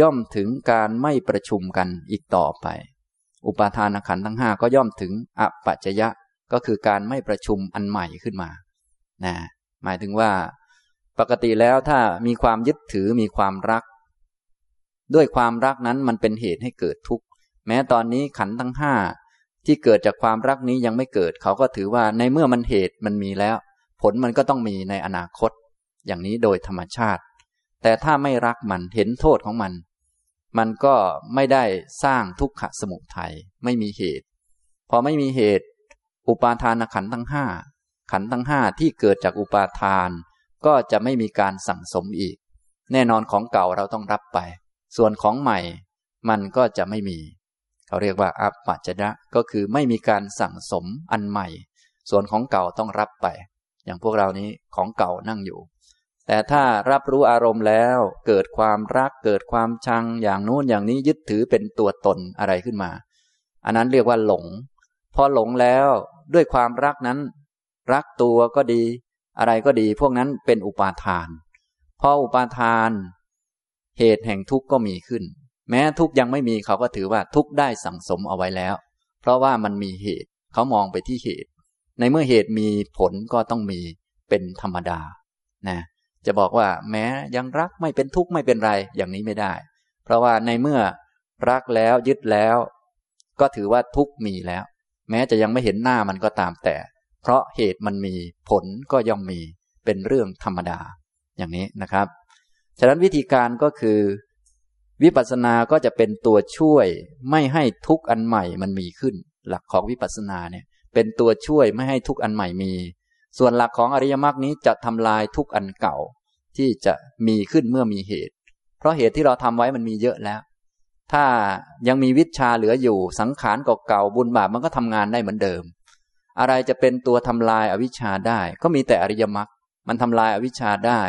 ย่อมถึงการไม่ประชุมกันอีกต่อไป อุปาทานขันทั้งห้าก็ย่อมถึงอปัจจยะก็คือการไม่ประชุมอันใหม่ขึ้นมา นะหมายถึงว่า ปกติแล้วถ้ามีความยึดถือมีความรัก ด้วยความรักนั้นมันเป็นเหตุให้เกิดทุกข์แม้ตอนนี้ขันทั้งห้าที่เกิดจากความรักนี้ยังไม่เกิด เขาก็ถือว่าในเมื่อมันเหตุมันมีแล้ว ผลมันก็ต้องมีในอนาคต อย่างนี้โดยธรรมชาติ แต่ถ้าไม่รักมันเห็นโทษของมัน มันก็ไม่ได้สร้างทุกขะสมุทัยไม่มีเหตุ พอไม่มีเหตุ อุปาทานขันทั้งห้า ขันทั้งห้าที่เกิดจากอุปาทาน ก็จะไม่มีการสั่งสมอีก แน่นอนของเก่าเราต้องรับไป ส่วนของใหม่ มันก็จะไม่มี เขาเรียกว่าอัปปัจจนะก็คือไม่มีการสั่งสมอันใหม่ ส่วนของเก่าต้องรับไป อย่างพวกเรานี้ของเก่านั่งอยู่ แต่ถ้ารับรู้อารมณ์แล้วเกิดความรักเกิดความชังอย่างนู้นอย่างนี้ยึดถือเป็นตัวตนอะไรขึ้นมา อันนั้นเรียกว่าหลงพอหลงแล้วด้วยความรักนั้น รักตัวก็ดี อะไรก็ดี พวกนั้นเป็นอุปาทาน พออุปาทาน เหตุแห่งทุกข์ก็มีขึ้น แม้ทุกข์ยังไม่มีเขาก็ถือว่าทุกข์ได้สั่งสมเอาไว้แล้ว เพราะว่ามันมีเหตุ เขามองไปที่เหตุ ในเมื่อเหตุมีผลก็ต้องมีเป็นธรรมดา นะ จะบอกว่า แม้ยังรักไม่เป็นทุกข์ไม่เป็นไร อย่างนี้ไม่ได้ เพราะว่าในเมื่อรักแล้วยึดแล้ว ก็ถือว่าทุกข์มีแล้ว แม้จะยังไม่เห็นหน้ามันก็ตามแต่ เพราะเหตุมันมีผลก็ย่อมมีเป็นเรื่องธรรมดาอย่างนี้นะครับ ฉะนั้นวิธีการก็คือ วิปัสสนาก็จะเป็นตัวช่วยไม่ให้ทุกอันใหม่มันมีขึ้น หลักของวิปัสสนาเนี่ยเป็นตัวช่วยไม่ให้ทุกอันใหม่มี ส่วนหลักของอริยมรรคนี้จะทำลายทุกอันเก่าที่จะมีขึ้นเมื่อมีเหตุ เพราะเหตุที่เราทำไว้มันมีเยอะแล้ว ถ้ายังมีวิชาเหลืออยู่สังขารเก่าๆบุญบาปมันก็ทำงานได้เหมือนเดิม อะไรจะเป็นตัวทำลายอวิชชาได้ ก็มีแต่อริยมรรคมันทำลายอวิชชาได้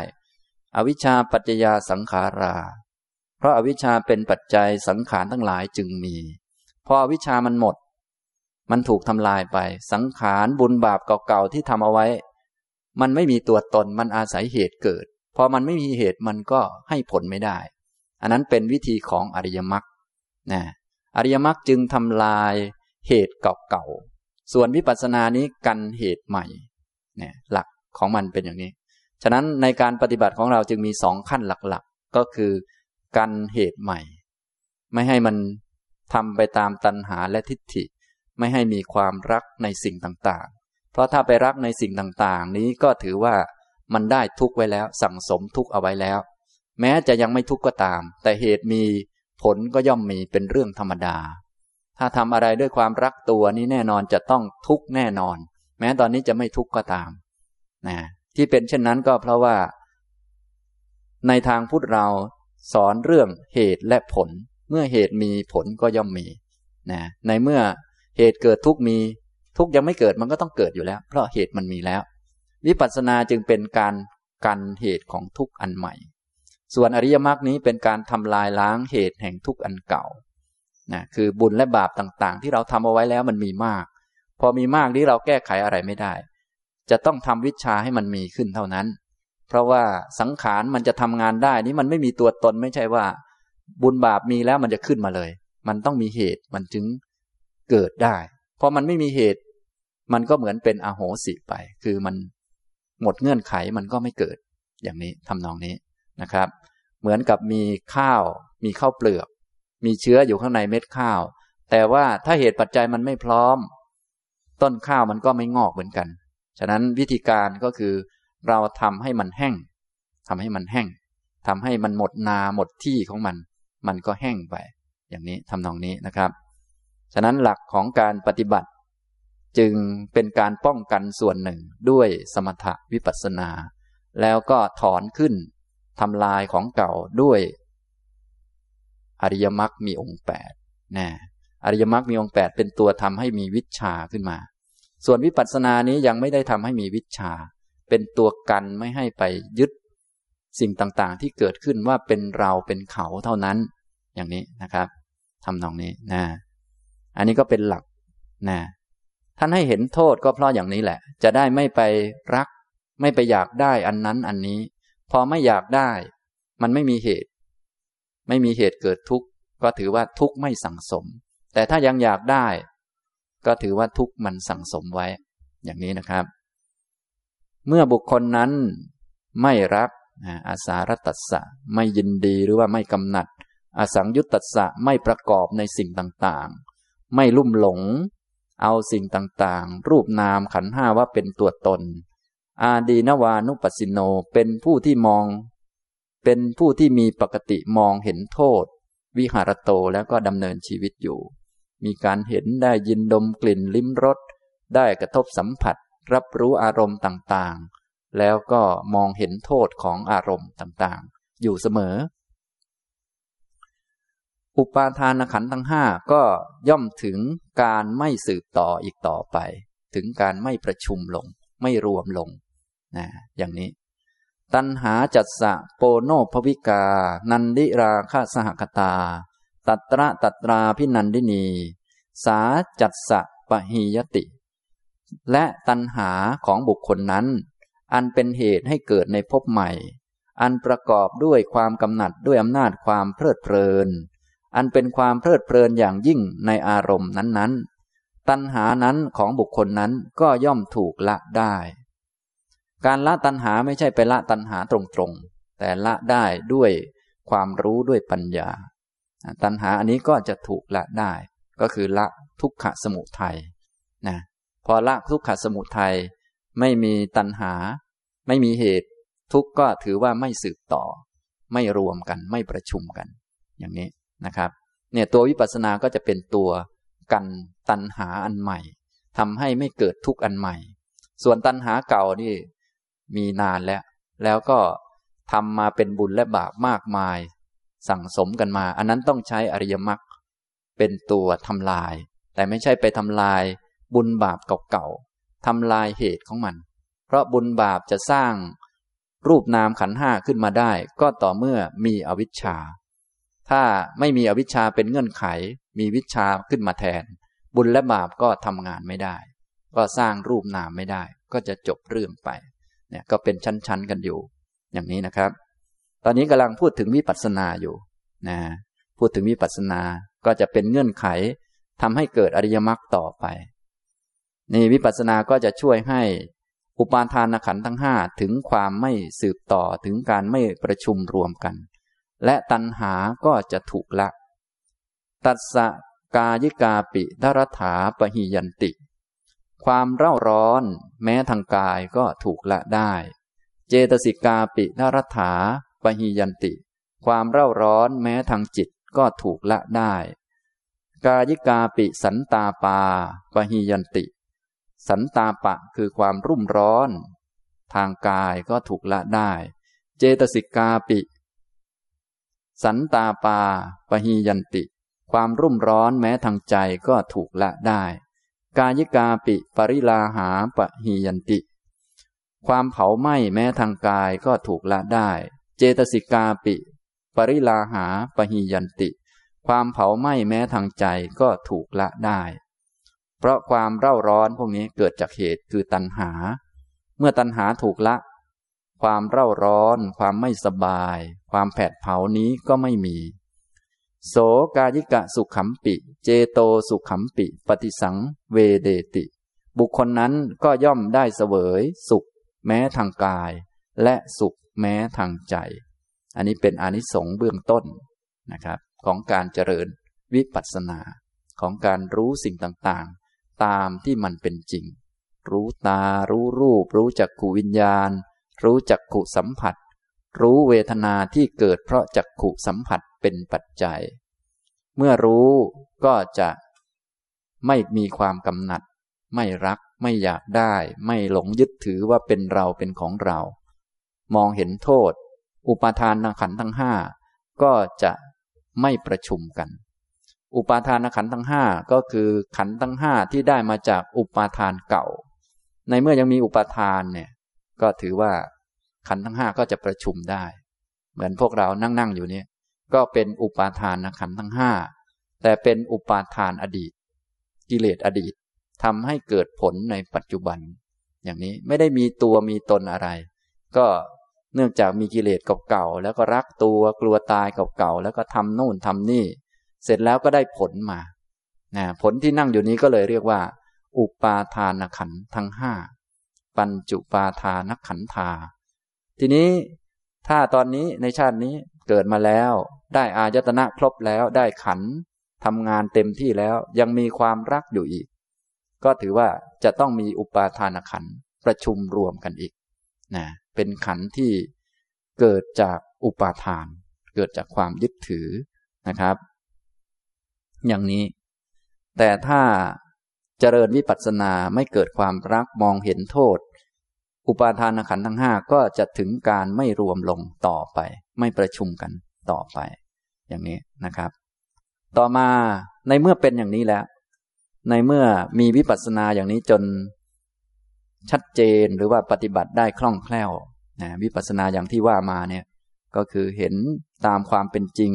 อวิชชาปัจจยาสังขารา เพราะอาวิชชาเป็นปัจจัยสังขารทั้งหลายจึงมีพออวิชชามันหมด มันถูกทำลายไป สังขารบุญบาปเก่าๆที่ทำเอาไว้ มันไม่มีตัวตนมันอาศัยเหตุเกิดพอมันไม่มีเหตุมันก็ให้ผลไม่ได้ อันนั้นเป็นวิธีของอริยมรรคนะอริยมรรคจึงทำลายเหตุเก่าๆ ส่วนวิปัสสนานี้กันเหตุใหม่เนี่ยหลักของมันเป็นอย่างนี้ ฉะนั้นในการปฏิบัติของเราจึงมีสองขั้นหลักๆ ก็คือกันเหตุใหม่ ไม่ให้มันทำไปตามตัณหาและทิฏฐิ ไม่ให้มีความรักในสิ่งต่างๆ เพราะถ้าไปรักในสิ่งต่างๆ นี้ก็ถือว่ามันได้ทุกไว้แล้ว สั่งสมทุกเอาไว้แล้ว แม้จะยังไม่ทุกก็ตาม แต่เหตุมีผลก็ย่อมมีเป็นเรื่องธรรมดา ถ้าทำอะไรด้วยความรักตัวนี้แน่นอนจะต้องทุกข์แน่นอน แม้ตอนนี้จะไม่ทุกข์ก็ตามนะที่เป็นเช่นนั้นก็เพราะว่า ในทางพุทธเราสอนเรื่องเหตุและผล เมื่อเหตุมีผลก็ย่อมมีนะในเมื่อเหตุเกิดทุกมี ทุกยังไม่เกิดมันก็ต้องเกิดอยู่แล้ว เพราะเหตุมันมีแล้ว วิปัสสนาจึงเป็นการกันเหตุของทุกอันใหม่ ส่วนอริยมรรคนี้เป็นการทำลายล้างเหตุแห่งทุกอันเก่า นะคือบุญและบาปต่างๆ ที่เราทำเอาไว้แล้วมันมีมาก พอมีมากนี้เราแก้ไขอะไรไม่ได้ จะต้องทำวิชาให้มันมีขึ้นเท่านั้น เพราะว่าสังขารมันจะทำงานได้นี่มันไม่มีตัวตนไม่ใช่ว่า บุญบาปมีแล้วมันจะขึ้นมาเลย มันต้องมีเหตุมันจึงเกิดได้พอมันไม่มีเหตุ มันก็เหมือนเป็นอโหสิไป คือมันหมดเงื่อนไขมันก็ไม่เกิด อย่างนี้ทำนองนี้นะครับ เหมือนกับมีข้าว มีข้าวเปลือก มีเชื้ออยู่ข้างในเม็ดข้าว แต่ว่าถ้าเหตุปัจจัยมันไม่พร้อม ต้นข้าวมันก็ไม่งอกเหมือนกัน ฉะนั้นวิธีการก็คือ เราทำให้มันแห้งทำให้มันแห้งทำให้มันหมดนาหมดที่ของมัน มันก็แห้งไป อย่างนี้ทำนองนี้นะครับ ฉะนั้นหลักของการปฏิบัติ จึงเป็นการป้องกันส่วนหนึ่งด้วยสมถะวิปัสสนา แล้วก็ถอนขึ้นทำลายของเก่าด้วย อริยมรรคมีองค์แปดนะอริยมรรคมีองค์แปดเป็นตัวทำให้มีวิชาขึ้นมา ส่วนวิปัสสนานี้ยังไม่ได้ทำให้มีวิชา เป็นตัวกันไม่ให้ไปยึดสิ่งต่างๆ ที่เกิดขึ้นว่าเป็นเราเป็นเขาเท่านั้น อย่างนี้นะครับทำนองนี้นะ อันนี้ก็เป็นหลักนะท่านให้เห็นโทษก็เพราะอย่างนี้แหละ จะได้ไม่ไปรัก ไม่ไปอยากได้อันนั้นอันนี้ พอไม่อยากได้ มันไม่มีเหตุ ไม่มีเหตุเกิดทุกข์ก็ถือว่าทุกข์ไม่สั่งสม แต่ถ้ายังอยากได้ ก็ถือว่าทุกข์มันสั่งสมไว้ อย่างนี้นะครับ เมื่อบุคคลนั้นไม่รักอาสารตัสสะไม่ยินดีหรือว่าไม่กำหนัด อสังยุตตัสสะไม่ประกอบในสิ่งต่างๆ ไม่ลุ่มหลง เอาสิ่งต่างๆ รูปนามขันห้าว่าเป็นตัวตน อาดีนวานุปัสสิโนเป็นผู้ที่มอง เป็นผู้ที่มีปกติมองเห็นโทษ วิหารโตแล้วก็ดำเนินชีวิตอยู่ มีการเห็นได้ยินดมกลิ่นลิ้มรสได้กระทบสัมผัส รับรู้อารมณ์ต่างๆ แล้วก็มองเห็นโทษของอารมณ์ต่างๆ อยู่เสมอ อุปาทานขันธ์ทั้งห้าก็ย่อมถึงการไม่สืบต่ออีกต่อไป ถึงการไม่ประชุมลง ไม่รวมลงนะอย่างนี้ ตัณหาจัตสะโปโนภวิกา นันดิราคาสหคตา ตัตระตัตราพินันดินี สาจัตสะปะหียติ และตัณหาของบุคคลนั้น อันเป็นเหตุให้เกิดในภพใหม่ อันประกอบด้วยความกำหนัดด้วยอำนาจความเพลิดเพลิน อันเป็นความเพลิดเพลินอย่างยิ่งในอารมณ์นั้นๆ ตัณหานั้นของบุคคลนั้นก็ย่อมถูกละได้ การละตัณหาไม่ใช่ไปละตัณหาตรงๆ แต่ละได้ด้วยความรู้ด้วยปัญญา ตัณหาอันนี้ก็จะถูกละได้ ก็คือละทุกขสมุทัยนะพอละทุกขสมุทัยไม่มีตัณหา ไม่มีเหตุ ทุกก็ถือว่าไม่สืบต่อ ไม่รวมกันไม่ประชุมกัน อย่างนี้นะครับ เนี่ยตัววิปัสสนาก็จะเป็นตัวกันตัณหาอันใหม่ทำให้ไม่เกิดทุกข์อันใหม่ ส่วนตัณหาเก่านี่ มีนานแล้ว แล้วก็ทำมาเป็นบุญและบาปมากมาย สั่งสมกันมา อันนั้นต้องใช้อริยมรรคเป็นตัวทำลาย แต่ไม่ใช่ไปทำลายบุญบาปเก่าๆทำลายเหตุของมัน เพราะบุญบาปจะสร้างรูปนามขันห้าขึ้นมาได้ ก็ต่อเมื่อมีอวิชชา ถ้าไม่มีอวิชชาเป็นเงื่อนไข มีวิชาขึ้นมาแทน บุญและบาปก็ทำงานไม่ได้ ก็สร้างรูปนามไม่ได้ ก็จะจบเรื่องไป เนี่ยก็เป็นชั้นๆกันอยู่ อย่างนี้นะครับ ตอนนี้กำลังพูดถึงวิปัสสนาอยู่นะพูดถึงวิปัสสนาก็จะเป็นเงื่อนไขทำให้เกิดอริยมรรคต่อไป นี่วิปัสสนาก็จะช่วยให้อุปาทานขันธ์ทั้งห้าถึงความไม่สืบต่อถึงการไม่ประชุมรวมกัน และตัณหาก็จะถูกละ ตัสสะกายิกาปิดรถาปหิยันติ ความเร่าร้อนแม้ทางกายก็ถูกละได้ เจตสิกาปินรถาปหิยันติ ความเร่าร้อนแม้ทางจิตก็ถูกละได้ กายิกาปิสันตาปาปหิยันติ สันตาปะคือความรุ่มร้อน ทางกายก็ถูกละได้ เจตสิกาปิ สันตาปาปหียันติ ความรุ่มร้อนแม้ทางใจก็ถูกละได้ กายิกาปิปริลาหาปะหียันติ ความเผาไหม้แม้ทางกายก็ถูกละได้ เจตสิกาปิ ปริลาหาปะหียันติ ความเผาไหม้แม้ทางใจก็ถูกละได้ เพราะความเร่าร้อนพวกนี้เกิดจากเหตุคือตัณหา เมื่อตัณหาถูกละ ความเร่าร้อน ความไม่สบาย ความแผดเผานี้ก็ไม่มี โสกายิกะสุขขมปิ เจโตสุขขมปิ ปฏิสังเวเดติ บุคคลนั้นก็ย่อมได้เสวย สุข แม้ทางกาย และสุขแม้ทางใจ อันนี้เป็นอนิสงส์เบื้องต้นนะครับของการเจริญวิปัสสนาของการรู้สิ่งต่างๆ ตามที่มันเป็นจริง รู้ตา รู้รูป รู้จักขูวิญญาณ รู้จักขูสัมผัส รู้เวทนาที่เกิดเพราะจักขูสัมผัสเป็นปัจจัย เมื่อรู้ก็จะไม่มีความกำหนัด ไม่รักไม่อยากได้ ไม่หลงยึดถือว่าเป็นเราเป็นของเรา มองเห็นโทษ อุปาทานขันทั้งห้าก็จะไม่ประชุมกัน อุปาทานขันทั้งห้าก็คือขันทั้งห้าที่ได้มาจากอุปาทานเก่า ในเมื่อยังมีอุปาทานเนี่ยก็ถือว่า ขันทั้งห้าก็จะประชุมได้ เหมือนพวกเรานั่งนั่งอยู่เนี่ย ก็เป็นอุปาทานขันทั้งห้าแต่เป็นอุปาทานอดีต กิเลสอดีตทำให้เกิดผลในปัจจุบัน อย่างนี้ไม่ได้มีตัวมีตนอะไร ก็เนื่องจากมีกิเลสเก่าๆแล้วก็รักตัวกลัวตายเก่าๆแล้วก็ทำโน่นทำนี่ เสร็จแล้วก็ได้ผลมานะผลที่นั่งอยู่นี้ก็เลยเรียกว่า อุปาทานขันทั้งห้าปัญจุปาทานขันธา ทีนี้ถ้าตอนนี้ในชาตินี้เกิดมาแล้ว ได้อายตนะครบแล้วได้ขันทำงานเต็มที่แล้วยังมีความรักอยู่อีก ก็ถือว่าจะต้องมีอุปาทานขันประชุมรวมกันอีกนะเป็นขันที่เกิดจากอุปาทาน เกิดจากความยึดถือนะครับ อย่างนี้ แต่ถ้าเจริญวิปัสสนาไม่เกิดความรักมองเห็นโทษ อุปาทานขันธ์ทั้งห้าก็จะถึงการไม่รวมลงต่อไป ไม่ประชุมกันต่อไป อย่างนี้นะครับ ต่อมาในเมื่อเป็นอย่างนี้แล้ว ในเมื่อมีวิปัสสนาอย่างนี้จนชัดเจนหรือว่าปฏิบัติได้คล่องแคล่วนะวิปัสสนาอย่างที่ว่ามาเนี่ยก็คือเห็นตามความเป็นจริง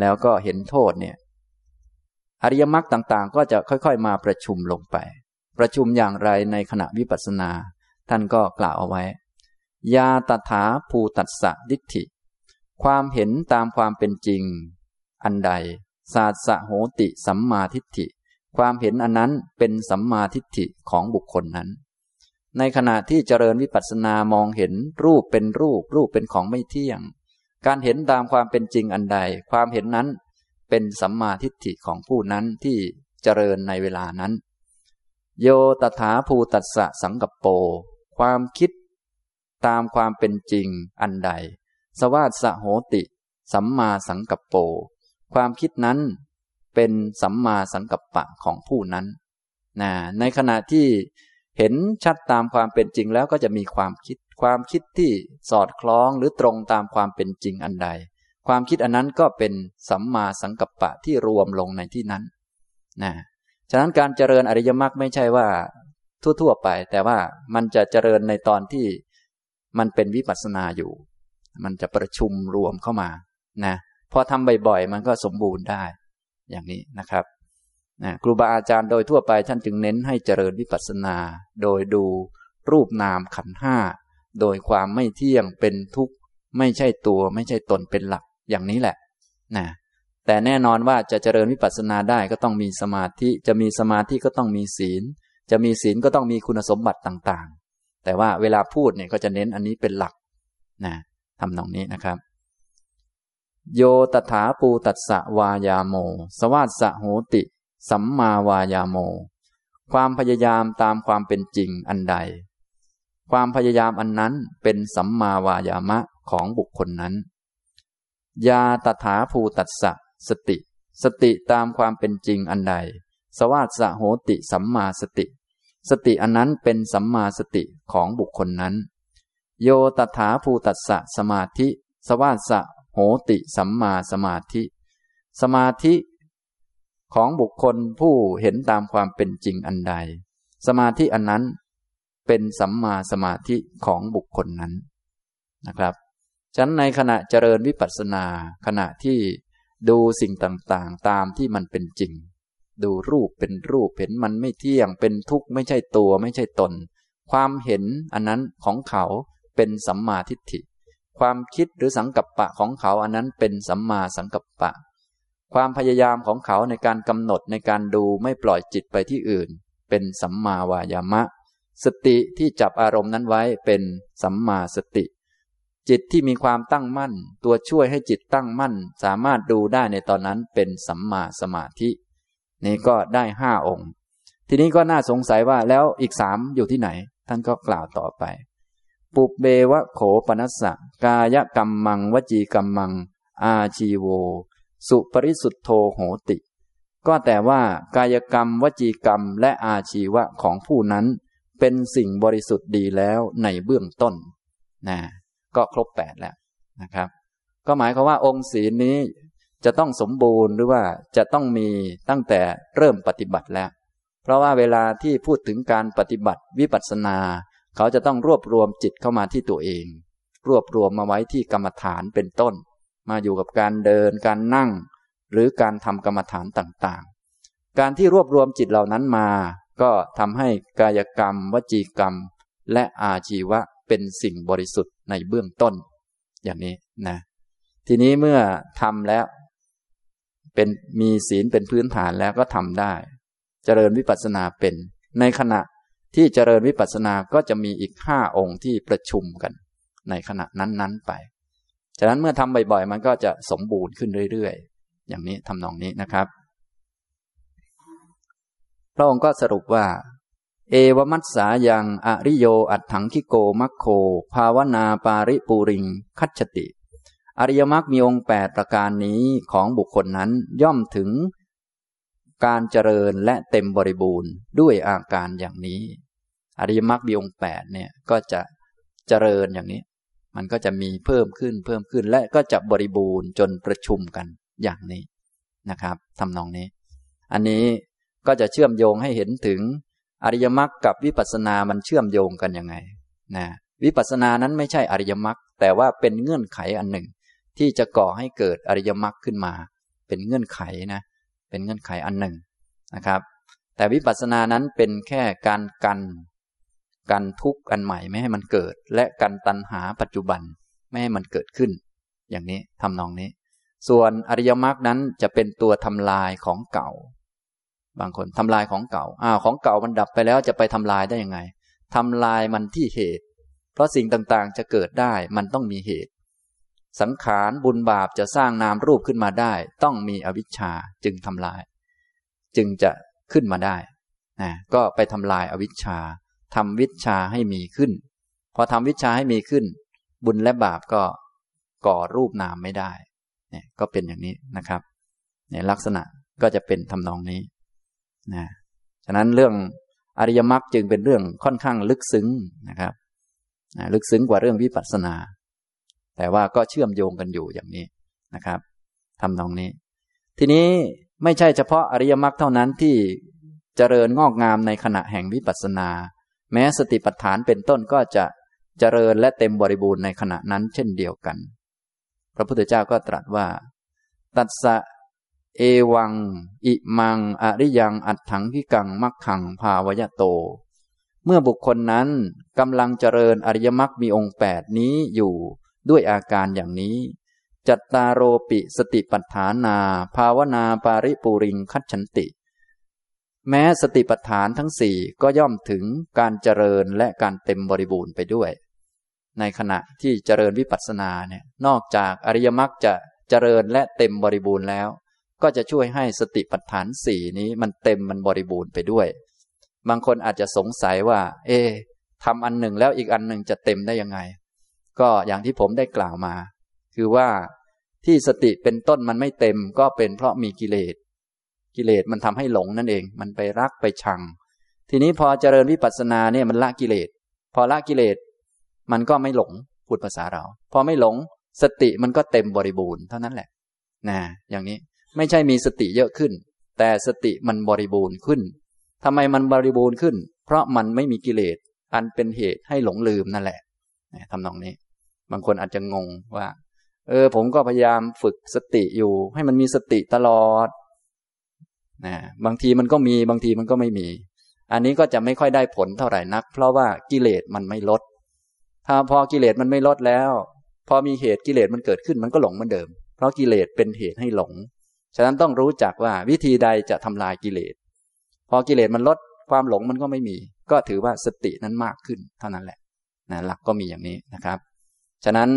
แล้วก็เห็นโทษเนี่ยอริยมรรคต่างๆ ก็จะค่อย ๆ มาประชุมลงไป ประชุมอย่างไรในขณะวิปัสสนา ท่านก็กล่าวเอาไว้ ยาตถาภูตัสสะดิฐิความเห็นตามความเป็นจริง อันใด ศาสสะโหติสัมมาทิฏฐิ ความเห็นอันนั้นเป็นสัมมาทิฏฐิของบุคคลนั้น ในขณะที่เจริญวิปัสสนามองเห็นรูปเป็นรูป รูปเป็นของไม่เที่ยง การเห็นตามความเป็นจริงอันใด ความเห็นนั้นเป็นสัมมาทิฏฐิของผู้นั้นที่เจริญในเวลานั้น โยตถาภูตัสสะสังกปโป ความคิดตามความเป็นจริงอันใด สวาสโหติ สัมมาสังกัปโป ความคิดนั้นเป็นสัมมาสังกัปปะของผู้นั้นนะในขณะที่เห็นชัดตามความเป็นจริงแล้วก็จะมีความคิด ความคิดที่สอดคล้องหรือตรงตามความเป็นจริงอันใด ความคิดอันนั้นก็เป็นสัมมาสังกัปปะที่รวมลงในที่นั้นนะฉะนั้นการเจริญอริยมรรคไม่ใช่ว่า ทั่วๆไป แต่ว่ามันจะเจริญในตอนที่มันเป็นวิปัสสนาอยู่ มันจะประชุมรวมเข้ามานะพอทำบ่อยๆ มันก็สมบูรณ์ได้ อย่างนี้นะครับนะครูบาอาจารย์โดยทั่วไปท่านจึงเน้นให้เจริญวิปัสสนา โดยดูรูปนามขันห้า โดยความไม่เที่ยงเป็นทุกข์ ไม่ใช่ตัวไม่ใช่ตนเป็นหลักอย่างนี้แหละนะแต่แน่นอนว่าจะเจริญวิปัสสนาได้ก็ต้องมีสมาธิ จะมีสมาธิก็ต้องมีศีล จะมีศีลก็ต้องมีคุณสมบัติต่างๆ แต่ว่าเวลาพูดเนี่ยก็จะเน้นอันนี้เป็นหลักนะทำตรงนี้นะครับ โยตถาปูตัสสะวายาโม สวัสสะโหติ สัมมาวายาโม ความพยายามตามความเป็นจริงอันใด ความพยายามอันนั้นเป็นสัมมาวายามะของบุคคลนั้น ยาตถาภูตัสสะสติ สติตามความเป็นจริงอันใด สวาสะโหติสัมมาสติ สติอันนั้นเป็นสัมมาสติของบุคคลนั้น โยตถาภูตัสสะสมาธิ สวาสะโหติสัมมาสมาธิ สมาธิ ของบุคคลผู้เห็นตามความเป็นจริงอันใด สมาธิอันนั้นเป็นสัมมาสมาธิของบุคคลนั้นนะครับฉันในขณะเจริญวิปัสสนาขณะที่ดูสิ่งต่างๆ ตามที่มันเป็นจริง ดูรูปเป็นรูปเห็นมันไม่เที่ยง เป็นทุกข์ไม่ใช่ตัวไม่ใช่ตน ความเห็นอันนั้นของเขาเป็นสัมมาทิฏฐิ ความคิดหรือสังกัปปะของเขาอันนั้นเป็นสัมมาสังกัปปะ ความพยายามของเขาในการกำหนดในการดูไม่ปล่อยจิตไปที่อื่น เป็นสัมมาวายามะ สติที่จับอารมณ์นั้นไว้เป็นสัมมาสติ จิตที่มีความตั้งมั่น ตัวช่วยให้จิตตั้งมั่น สามารถดูได้ในตอนนั้นเป็นสัมมาสมาธิ นี่ก็ได้ห้าองค์ ทีนี้ก็น่าสงสัยว่าแล้วอีกสามอยู่ที่ไหน ท่านก็กล่าวต่อไป ปุบเบวะโขปนัสสะกายกรรมมัง วจีกรรมมัง อาชีโว สุปริสุทธโธโหติ ก็แต่ว่ากายกรรม วจีกรรมและอาชีวะของผู้นั้น เป็นสิ่งบริสุทธิ์ดีแล้วในเบื้องต้นนะก็ครบแปดแล้วนะครับ ก็หมายความว่าองค์ศีลนี้ จะต้องสมบูรณ์หรือว่าจะต้องมีตั้งแต่เริ่มปฏิบัติแล้ว เพราะว่าเวลาที่พูดถึงการปฏิบัติวิปัสสนา เขาจะต้องรวบรวมจิตเข้ามาที่ตัวเอง รวบรวมมาไว้ที่กรรมฐานเป็นต้น มาอยู่กับการเดินการนั่ง หรือการทำกรรมฐานต่างๆ การที่รวบรวมจิตเหล่านั้นมา ก็ทำให้กายกรรม วจีกรรม และอาชีวะเป็นสิ่งบริสุทธิ์ในเบื้องต้น อย่างนี้นะทีนี้เมื่อทำแล้ว เป็นมีศีลเป็นพื้นฐานแล้วก็ทำได้ เจริญวิปัสสนาเป็น ในขณะที่เจริญวิปัสสนาก็จะมีอีกห้าองค์ที่ประชุมกัน ในขณะนั้นๆไป ฉะนั้นเมื่อทำบ่อยๆ มันก็จะสมบูรณ์ขึ้นเรื่อยๆ อย่างนี้ทำนองนี้นะครับ พระองค์ก็สรุปว่า เอวมัสสายังอริโยอัตถังคิโกมัคโค ภาวนาปาริปูริง คัจฉติ อริยมรรคมีองค์แปดประการนี้ของบุคคลนั้นย่อมถึง การเจริญและเต็มบริบูรณ์ด้วยอาการอย่างนี้ อริยมรรคมีองค์แปดเนี่ยก็จะเจริญอย่างนี้ มันก็จะมีเพิ่มขึ้นเพิ่มขึ้นและก็จะบริบูรณ์จนประชุมกันอย่างนี้นะครับทำนองนี้ อันนี้ก็จะเชื่อมโยงให้เห็นถึงอริยมรรคกับวิปัสสนามันเชื่อมโยงกันยังไงนะวิปัสสนานั้นไม่ใช่อริยมรรคแต่ว่าเป็นเงื่อนไขอันหนึ่ง ที่จะก่อให้เกิดอริยมรรคขึ้นมา เป็นเงื่อนไขนะ เป็นเงื่อนไขอันหนึ่งนะครับ แต่วิปัสสนานั้นเป็นแค่การกันกันทุกข์อันใหม่ไม่ให้มันเกิด และกันตัณหาปัจจุบันไม่ให้มันเกิดขึ้น อย่างนี้ทำนองนี้ ส่วนอริยมรรคนั้นจะเป็นตัวทำลายของเก่า บางคนทำลายของเก่าอ้าวของเก่ามันดับไปแล้วจะไปทำลายได้ยังไงทำลายมันที่เหตุ เพราะสิ่งต่างๆจะเกิดได้มันต้องมีเหตุ สังขารบุญบาปจะสร้างนามรูปขึ้นมาได้ ต้องมีอวิชชาจึงทำลาย จึงจะขึ้นมาได้นะก็ไปทำลายอวิชชาทำวิชาให้มีขึ้น พอทำวิชาให้มีขึ้น บุญและบาปก็ก่อรูปนามไม่ได้เนี่ยก็เป็นอย่างนี้นะครับเนี่ยลักษณะก็จะเป็นทำนองนี้นะฉะนั้นเรื่องอริยมรรคจึงเป็นเรื่องค่อนข้างลึกซึ้งนะครับลึกซึ้งกว่าเรื่องวิปัสสนา แต่ว่าก็เชื่อมโยงกันอยู่อย่างนี้นะครับทำนองนี้ ทีนี้ไม่ใช่เฉพาะอริยมรรคเท่านั้นที่เจริญงอกงามในขณะแห่งวิปัสสนา แม้สติปัฏฐานเป็นต้นก็จะเจริญและเต็มบริบูรณ์ในขณะนั้นเช่นเดียวกัน พระพุทธเจ้าก็ตรัสว่า ตัสสะเอวัง อิมัง อริยัง อัตถังพิกัง มักขัง ภาวยโต เมื่อบุคคลนั้นกำลังเจริญอริยมรรคมีองค์แปดนี้อยู่ ด้วยอาการอย่างนี้ จัตตาโรปิสติปัฏฐานา ภาวนาปาริปูริงคัจฉันติ แม้สติปัฏฐานทั้งสี่ก็ย่อมถึงการเจริญและการเต็มบริบูรณ์ไปด้วย ในขณะที่เจริญวิปัสสนาเนี่ยนอกจากอริยมรรคจะเจริญและเต็มบริบูรณ์แล้ว ก็จะช่วยให้สติปัฏฐานสี่นี้มันเต็มมันบริบูรณ์ไปด้วย บางคนอาจจะสงสัยว่า เอ๊ทำอันหนึ่งแล้วอีกอันหนึ่งจะเต็มได้ยังไง ก็อย่างที่ผมได้กล่าวมา คือว่าที่สติเป็นต้นมันไม่เต็มก็เป็นเพราะมีกิเลส กิเลสมันทำให้หลงนั่นเอง มันไปรักไปชัง ทีนี้พอเจริญวิปัสสนาเนี่ยมันละกิเลส พอละกิเลส มันก็ไม่หลงพูดภาษาเรา พอไม่หลงสติมันก็เต็มบริบูรณ์เท่านั้นแหละนะอย่างนี้ไม่ใช่มีสติเยอะขึ้น แต่สติมันบริบูรณ์ขึ้นทำไมมันบริบูรณ์ขึ้น เพราะมันไม่มีกิเลส อันเป็นเหตุให้หลงลืมนั่นแหละทำนองนี้ บางคนอาจจะงงว่า เออ ผมก็พยายามฝึกสติอยู่ ให้มันมีสติตลอดนะบางทีมันก็มีบางทีมันก็ไม่มี อันนี้ก็จะไม่ค่อยได้ผลเท่าไหร่นัก เพราะว่ากิเลสมันไม่ลด ถ้าพอกิเลสมันไม่ลดแล้ว พอมีเหตุกิเลสมันเกิดขึ้นมันก็หลงเหมือนเดิม เพราะกิเลสเป็นเหตุให้หลง ฉะนั้นต้องรู้จักว่าวิธีใดจะทำลายกิเลส พอกิเลสมันลดความหลงมันก็ไม่มี ก็ถือว่าสตินั้นมากขึ้นเท่านั้นแหละนะหลักก็มีอย่างนี้นะครับ ฉะนั้น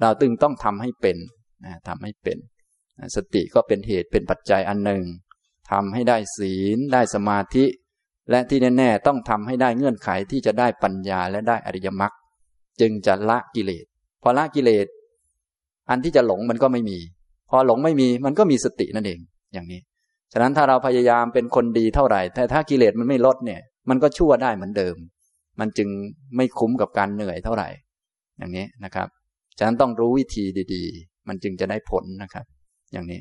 เราตึงต้องทำให้เป็นนะทำให้เป็นนะสติก็เป็นเหตุเป็นปัจจัยอันหนึ่งทำให้ได้ศีลได้สมาธิ และที่แน่ๆต้องทำให้ได้เงื่อนไขที่จะได้ปัญญาและได้อริยมรรคจึงจะละกิเลสพอละกิเลส อันที่จะหลงมันก็ไม่มี พอหลงไม่มีมันก็มีสตินั่นเองอย่างนี้ ฉะนั้นถ้าเราพยายามเป็นคนดีเท่าไหร่ แต่ถ้ากิเลสมันไม่ลดเนี่ย มันก็ชั่วได้เหมือนเดิม มันจึงไม่คุ้มกับการเหนื่อยเท่าไหร่ อย่างนี้นะครับฉะนั้นต้องรู้วิธีดี ๆ มันจึงจะได้ผลนะครับ อย่างนี้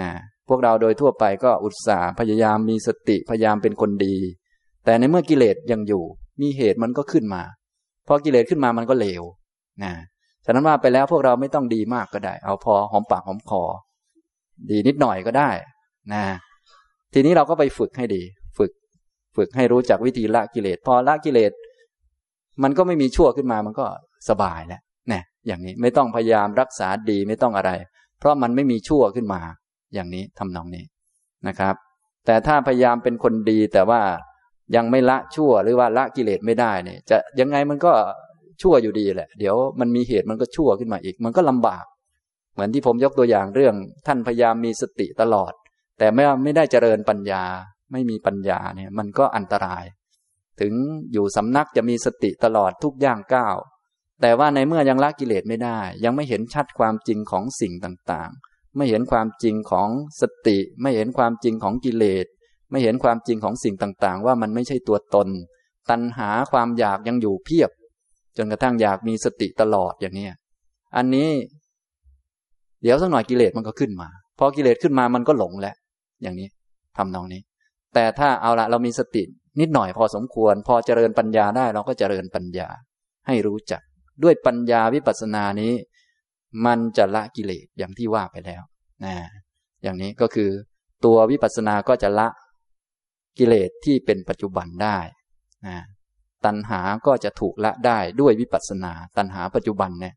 นะพวกเราโดยทั่วไปก็อุตส่าห์พยายามมีสติพยายามเป็นคนดี แต่ในเมื่อกิเลสยังอยู่ มีเหตุมันก็ขึ้นมาพอกิเลสขึ้นมามันก็เลวนะฉะนั้นว่าไปแล้วพวกเราไม่ต้องดีมากก็ได้ เอาพอหอมปากหอมคอดีนิดหน่อยก็ได้นะทีนี้เราก็ไปฝึกให้ดี ฝึก ฝึกให้รู้จักวิธีละกิเลสพอละกิเลสมันก็ไม่มีชั่วขึ้นมามันก็ สบายแล้วนะอย่างนี้ไม่ต้องพยายามรักษาดีไม่ต้องอะไร เพราะมันไม่มีชั่วขึ้นมา อย่างนี้ทำนองนี้นะครับ แต่ถ้าพยายามเป็นคนดีแต่ว่ายังไม่ละชั่วหรือว่าละกิเลสไม่ได้เนี่ยจะยังไงมันก็ชั่วอยู่ดีแหละ เดี๋ยวมันมีเหตุมันก็ชั่วขึ้นมาอีก มันก็ลำบาก เหมือนที่ผมยกตัวอย่างเรื่อง ท่านพยายามมีสติตลอด แต่ไม่ไม่ได้เจริญปัญญา ไม่มีปัญญาเนี่ย มันก็อันตราย ถึงอยู่สำนักจะมีสติตลอดทุกย่างก้าว แต่ว่าในเมื่อยังละกิเลสไม่ได้ ยังไม่เห็นชัดความจริงของสิ่งต่างๆ ไม่เห็นความจริงของสติ ไม่เห็นความจริงของกิเลส ไม่เห็นความจริงของสิ่งต่างๆ ว่ามันไม่ใช่ตัวตน ตัณหาความอยากยังอยู่เพียบ จนกระทั่งอยากมีสติตลอดอย่างนี้อันนี้ เดี๋ยวสักหน่อยกิเลสมันก็ขึ้นมาพอกิเลสขึ้นมามันก็หลงแล้วอย่างนี้ทำนองนี้ แต่ถ้าเอาละเรามีสตินิดหน่อยพอสมควร พอเจริญปัญญาได้เราก็เจริญปัญญาให้รู้จัก ด้วยปัญญาวิปัสสนานี้ มันจะละกิเลสอย่างที่ว่าไปแล้วนะอย่างนี้ก็คือตัววิปัสสนาก็จะละกิเลสที่เป็นปัจจุบันได้นะตัณหาก็จะถูกละได้ด้วยวิปัสสนา ตัณหาปัจจุบันเนี่ย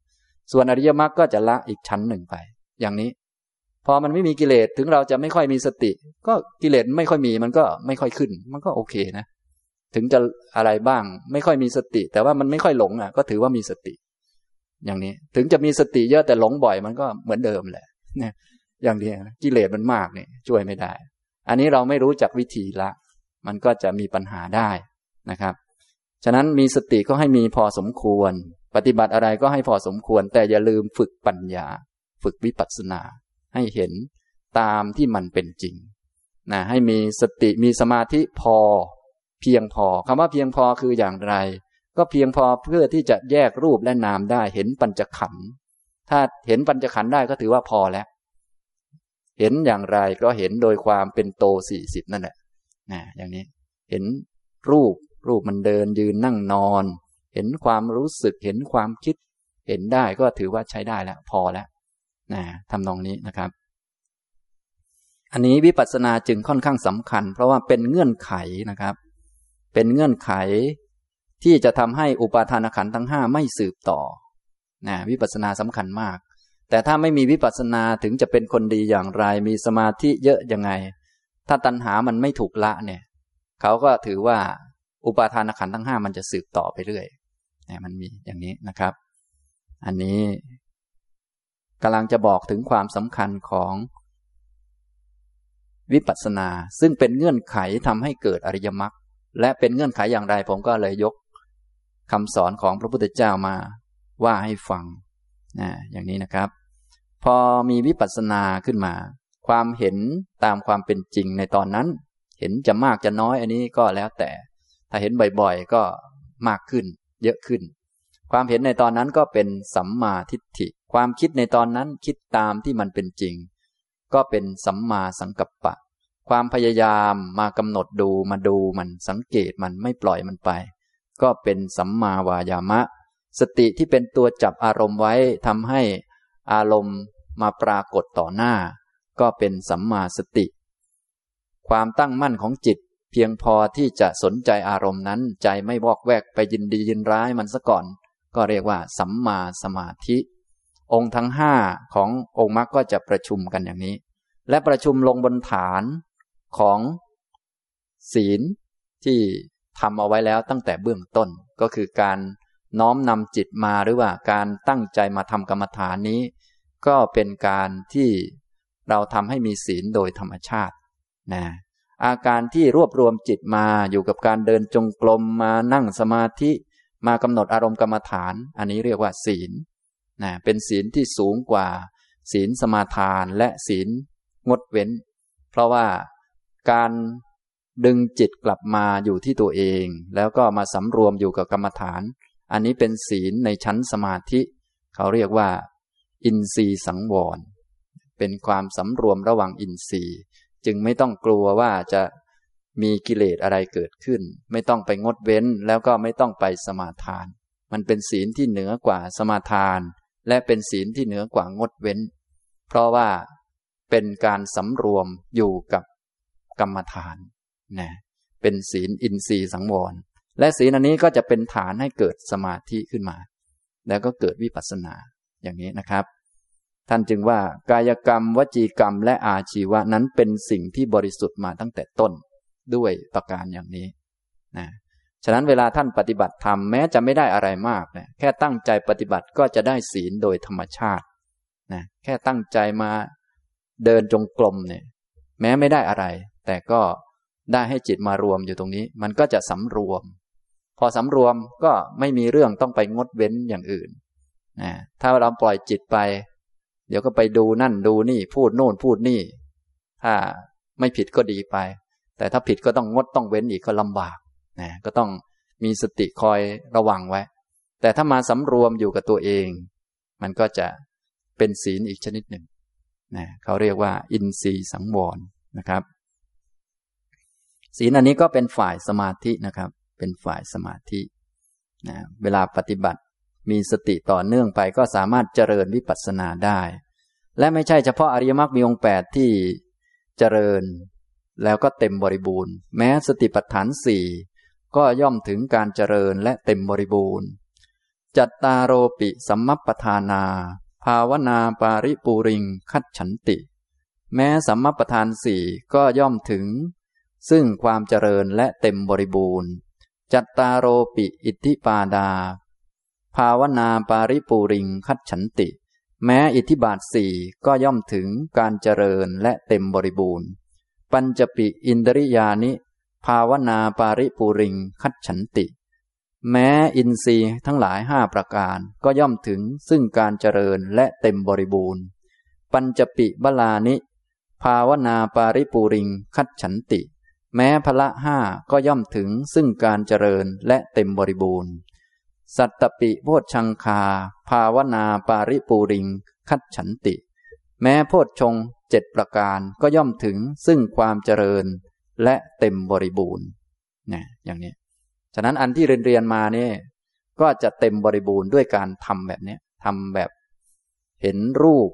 ส่วนอริยมรรคก็จะละอีกชั้นหนึ่งไป อย่างนี้ พอมันไม่มีกิเลสถึงเราจะไม่ค่อยมีสติ ก็กิเลสไม่ค่อยมีมันก็ไม่ค่อยขึ้น มันก็โอเคนะ ถึงจะอะไรบ้าง ไม่ค่อยมีสติ แต่ว่ามันไม่ค่อยหลงอะ ก็ถือว่ามีสติ อย่างนี้ ถึงจะมีสติเยอะแต่หลงบ่อยมันก็เหมือนเดิมแหละเนี่ยอย่างนี้กิเลสมันมากเนี่ยช่วยไม่ได้ อันนี้เราไม่รู้จักวิธีละ มันก็จะมีปัญหาได้นะครับ ฉะนั้นมีสติก็ให้มีพอสมควร ปฏิบัติอะไรก็ให้พอสมควร แต่อย่าลืมฝึกปัญญา ฝึกวิปัสสนา ให้เห็นตามที่มันเป็นจริงนะให้มีสติมีสมาธิพอ เพียงพอคำว่าเพียงพอคืออย่างไร ก็เพียงพอเพื่อที่จะแยกรูปและนามได้เห็นปัญจขันธ์ถ้าเห็นปัญจขันธ์ได้ก็ถือว่าพอแล้ว เห็นอย่างไรก็เห็นโดยความเป็นโตสี่สิบนั่นแหละนะอย่างนี้เห็นรูปรูปมันเดินยืนนั่งนอน เห็นความรู้สึกเห็นความคิด เห็นได้ก็ถือว่าใช้ได้แล้ว พอแล้วนะทำนองนี้นะครับ อันนี้วิปัสสนาจึงค่อนข้างสำคัญ เพราะว่าเป็นเงื่อนไขนะครับ เป็นเงื่อนไข ที่จะทำให้อุปาทานขันธ์ทั้งห้าไม่สืบต่อนะวิปัสสนาสำคัญมาก แต่ถ้าไม่มีวิปัสสนาถึงจะเป็นคนดีอย่างไร มีสมาธิเยอะยังไง ถ้าตัณหามันไม่ถูกละเนี่ยเขาก็ถือว่าอุปาทานขันทั้งห้ามันจะสืบต่อไปเรื่อยเนี่ยมันมีอย่างนี้นะครับ อันนี้กำลังจะบอกถึงความสำคัญของวิปัสสนา ซึ่งเป็นเงื่อนไขทำให้เกิดอริยมรรค และเป็นเงื่อนไขอย่างไรผมก็เลยยกคำสอนของพระพุทธเจ้ามาว่าให้ฟังนะอย่างนี้นะครับ พอมีวิปัสสนาขึ้นมา ความเห็นตามความเป็นจริงในตอนนั้น เห็นจะมากจะน้อยอันนี้ก็แล้วแต่ ถ้าเห็นบ่อยๆก็มากขึ้น เยอะขึ้น ความเห็นในตอนนั้นก็เป็นสัมมาทิฏฐิ ความคิดในตอนนั้นคิดตามที่มันเป็นจริง ก็เป็นสัมมาสังกัปปะ ความพยายามมากำหนดดูมาดูมันสังเกตมันไม่ปล่อยมันไป ก็เป็นสัมมาวายามะ สติที่เป็นตัวจับอารมณ์ไว้ทำให้อารมณ์มาปรากฏต่อหน้า ก็เป็นสัมมาสติ ความตั้งมั่นของจิต เพียงพอที่จะสนใจอารมณ์นั้น ใจไม่วอกแวกไปยินดียินร้ายมันซะก่อน ก็เรียกว่า สัมมาสมาธิ องค์ทั้งห้าขององค์มรรคก็จะประชุมกันอย่างนี้ และประชุมลงบนฐาน ของศีลที่ทำเอาไว้แล้วตั้งแต่เบื้องต้นก็คือการน้อมนำจิตมาหรือว่าการตั้งใจมาทำกรรมฐานนี้ ก็เป็นการที่เราทำให้มีศีลโดยธรรมชาตินะอาการที่รวบรวมจิตมาอยู่กับการเดินจงกรมมานั่งสมาธิมากำหนดอารมณ์กรรมฐาน อันนี้เรียกว่าศีลนะเป็นศีลที่สูงกว่า ศีลสมาทานและศีลงดเว้น เพราะว่า การดึงจิตกลับมาอยู่ที่ตัวเอง แล้วก็มาสำรวมอยู่กับกรรมฐาน อันนี้เป็นศีลในชั้นสมาธิ เขาเรียกว่า อินทรีย์สังวร เป็นความสำรวมระหว่างอินทรีย์ จึงไม่ต้องกลัวว่าจะมีกิเลสอะไรเกิดขึ้น ไม่ต้องไปงดเว้นแล้วก็ไม่ต้องไปสมาทาน มันเป็นศีลที่เหนือกว่าสมาทาน และเป็นศีลที่เหนือกว่างดเว้น เพราะว่าเป็นการสำรวมอยู่กับ กรรมฐานนะเป็นศีลอินทรีย์สังวร และศีลอันนี้ก็จะเป็นฐานให้เกิดสมาธิขึ้นมา แล้วก็เกิดวิปัสสนาอย่างนี้นะครับ ท่านจึงว่ากายกรรม วจีกรรม และอาชีวะนั้นเป็นสิ่งที่บริสุทธิ์มาตั้งแต่ต้นด้วยประการอย่างนี้นะฉะนั้นเวลาท่านปฏิบัติธรรมแม้จะไม่ได้อะไรมากนะแค่ตั้งใจปฏิบัติก็จะได้ศีลโดยธรรมชาตินะแค่ตั้งใจมาเดินจงกรมเนี่ย แม้ไม่ได้อะไร แต่ก็ได้ให้จิตมารวมอยู่ตรงนี้ มันก็จะสำรวม พอสำรวมก็ไม่มีเรื่องต้องไปงดเว้นอย่างอื่นนะถ้าเราปล่อยจิตไป เดี๋ยวก็ไปดูนั่นดูนี่ พูดโน่นพูดนี่ ถ้าไม่ผิดก็ดีไป แต่ถ้าผิดก็ต้องงดต้องเว้นอีกก็ลำบากนะก็ต้องมีสติคอยระวังไว้ แต่ถ้ามาสำรวมอยู่กับตัวเอง มันก็จะเป็นศีลอีกชนิดหนึ่งนะเขาเรียกว่า อินทรีย์สังวรนะครับ ศีลอันนี้ก็เป็นฝ่ายสมาธินะครับ เป็นฝ่ายสมาธินะเวลาปฏิบัติมีสติต่อเนื่องไปก็สามารถเจริญวิปัสสนาได้ และไม่ใช่เฉพาะอริยมรรคมีองค์แปดที่เจริญ แล้วก็เต็มบริบูรณ์ แม้สติปัฏฐานสี่ก็ย่อมถึงการเจริญและเต็มบริบูรณ์ จัตตาโรปิสัมมปทานา ภาวนาปาริปูริง คัดฉันติ แม้สัมมปทานสี่ก็ย่อมถึง ซึ่งความเจริญและเต็มบริบูรณ์ จัตตาโรปิอิทธิปาดา ภาวนาปาริปูริงคัดฉันติ แม้อิทธิบาทสี่ก็ย่อมถึงการเจริญและเต็มบริบูรณ์ ปัญจปิอินทริยานิ ภาวนาปาริปูริงคัดฉันติ แม้อินทรีย์ทั้งหลายห้าประการก็ย่อมถึงซึ่งการเจริญและเต็มบริบูรณ์ ปัญจปิบลานิ ภาวนาปาริปูริงคัดฉันติ แม้พละห้าก็ย่อมถึงซึ่งการเจริญและเต็มบริบูรณ์ สัตตปิโพชังคา ภาวนาปาริปูริง คัดฉันติ แม้โพชงเจ็ดประการก็ย่อมถึงซึ่งความเจริญและเต็มบริบูรณ์นะอย่างนี้ ฉะนั้นอันที่เรียนเรียนมาเนี่ยก็จะเต็มบริบูรณ์ด้วยการทำแบบนี้ทำแบบเห็นรูป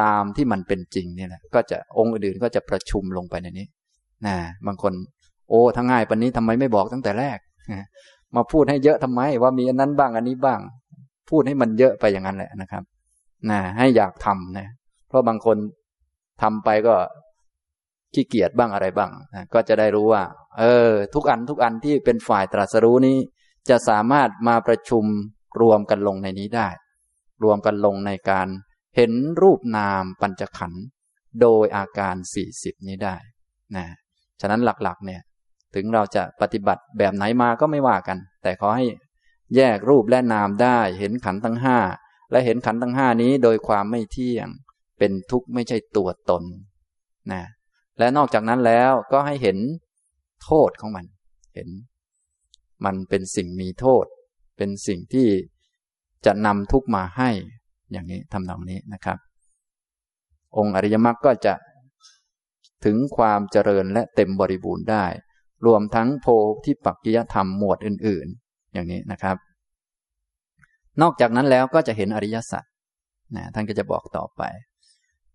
ตามที่มันเป็นจริงเนี่ยแหละก็จะองค์อื่นก็จะประชุมลงไปในนี้ นะบางคน โอ้ทั้งง่ายปันนี้ทำไมไม่บอกตั้งแต่แรกมาพูดให้เยอะทำไม ว่ามีอันนั้นบ้างอันนี้บ้าง พูดให้มันเยอะไปอย่างนั้นแหละนะครับนะให้อยากทำนะเพราะบางคนทำไปก็ขี้เกียจบ้างอะไรบ้างนะก็จะได้รู้ว่า เออ ทุกอันทุกอันที่เป็นฝ่ายตรัสรู้นี้ จะสามารถมาประชุมรวมกันลงในนี้ได้ รวมกันลงในการเห็นรูปนามปัญจขันธ์โดยอาการสี่สิบนี้ได้นะ ฉะนั้นหลักๆ เนี่ย ถึงเราจะปฏิบัติแบบไหนมาก็ไม่ว่ากัน แต่ขอให้แยกรูปและนามได้ เห็นขันทั้งห้าและเห็นขันทั้งห้านี้โดยความไม่เที่ยง เป็นทุกข์ไม่ใช่ตัวตนนะและนอกจากนั้นแล้วก็ให้เห็นโทษของมัน เห็น มันเป็นสิ่งมีโทษ เป็นสิ่งที่จะนำทุกข์มาให้ อย่างนี้ทำนองนี้นะครับ องค์อริยมรรคก็จะ ถึงความเจริญและเต็มบริบูรณ์ได้ รวมทั้งโพธิปักกิยธรรมหมวดอื่น ๆ อย่างนี้นะครับ นอกจากนั้นแล้วก็จะเห็นอริยสัจนะท่านก็จะบอกต่อไป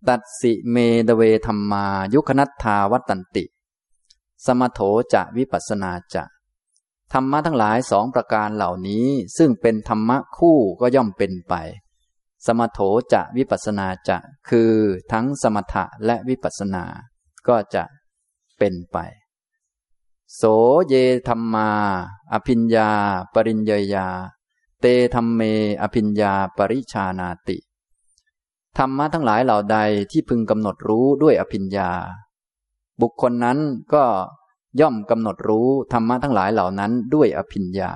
ตัดสิเมดเวธรรมา ยุคนัตถาวัตันติ สมโถจะวิปัสนาจะธรรมะทั้งหลายสองประการเหล่านี้ ซึ่งเป็นธรรมะคู่ก็ย่อมเป็นไป สมโถจะวิปัสนาจะ คือทั้งสมถะและวิปัสนา ก็จะเป็นไป โสเยธรรมา อภิญญา ปริญญยา เตธรรมเม อภิญญา ปริชานาติ ธรรมะทั้งหลายเหล่าใดที่พึงกำหนดรู้ด้วยอภิญญา บุคคลนั้นก็ย่อมกำหนดรู้ธรรมะทั้งหลายเหล่านั้นด้วยอภิญญา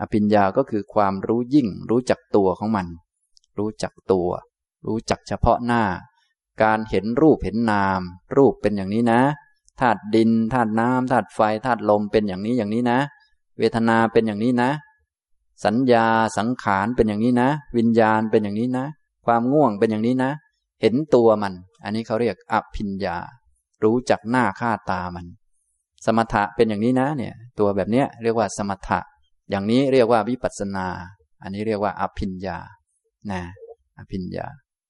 อภิญญาก็คือความรู้ยิ่ง รู้จักตัวของมัน รู้จักตัว รู้จักเฉพาะหน้า การเห็นรูปเห็นนาม รูปเป็นอย่างนี้นะธาตุดินธาตุน้ำธาตุไฟธาตุลมเป็นอย่างนี้อย่างนี้นะ เวทนาเป็นอย่างนี้นะ สัญญาสังขารเป็นอย่างนี้นะ วิญญาณเป็นอย่างนี้นะ ความง่วงเป็นอย่างนี้นะ เห็นตัวมัน อันนี้เขาเรียกอภิญญา รู้จักหน้าค่าตามัน สมถะเป็นอย่างนี้นะเนี่ย ตัวแบบเนี้ยเรียกว่าสมถะ อย่างนี้เรียกว่าวิปัสนา อันนี้เรียกว่าอภิญญานะอภิญญา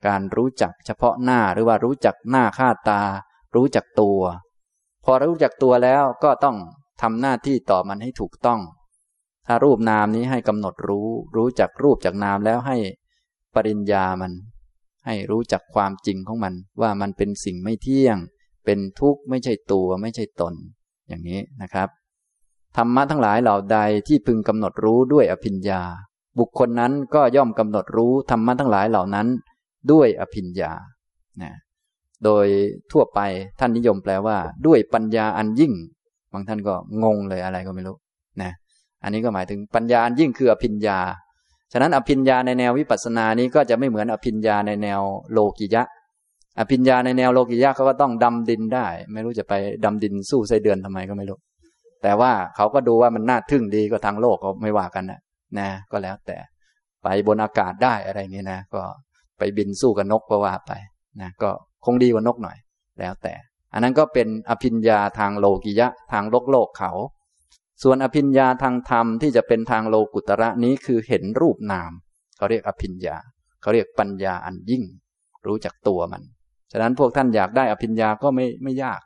การรู้จักเฉพาะหน้าหรือว่ารู้จักหน้าค่าตา รู้จักตัว พอรู้จักตัวแล้วก็ต้องทำหน้าที่ต่อมันให้ถูกต้อง ถ้ารูปนามนี้ให้กำหนดรู้ รู้จักรูปจากนามแล้วให้ปริญญามัน ให้รู้จักความจริงของมันว่ามันเป็นสิ่งไม่เที่ยง เป็นทุกข์ไม่ใช่ตัวไม่ใช่ตน อย่างนี้นะครับธรรมะทั้งหลายเหล่าใดที่พึงกำหนดรู้ด้วยอภิญญา บุคคลนั้นก็ย่อมกำหนดรู้ธรรมะทั้งหลายเหล่านั้น ด้วยอภิญญานะโดยทั่วไปท่านนิยมแปลว่า ด้วยปัญญาอันยิ่ง บางท่านก็งงเลยอะไรก็ไม่รู้นะอันนี้ก็หมายถึงปัญญาอันยิ่งคืออภิญญา ฉะนั้นอภิญญาในแนววิปัสสนานี้ก็จะไม่เหมือนอภิญญาในแนวโลกิยะ อภิญญาในแนวโลกิยะเขาก็ต้องดำดินได้ ไม่รู้จะไปดำดินสู้ไส้เดือนทำไมก็ไม่รู้ แต่ว่าเขาก็ดูว่ามันน่าทึ่งดีก็ทางโลกเขาไม่ว่ากันนะนะ ก็แล้วแต่ไปบนอากาศได้อะไรเงี้นะก็ ไปบินสู้กับนกก็ว่าไปนะก็คงดีกว่านกหน่อย แล้วแต่ อันนั้นก็เป็นอภิญญาทางโลกิยะทางโลกโลกเขา ส่วนอภิญญาทางธรรมที่จะเป็นทางโลกุตระนี้คือเห็นรูปนาม เขาเรียกอภิญญา เขาเรียกปัญญาอันยิ่ง รู้จักตัวมัน ฉะนั้นพวกท่านอยากได้อภิญญาก็ไม่ไม่ยาก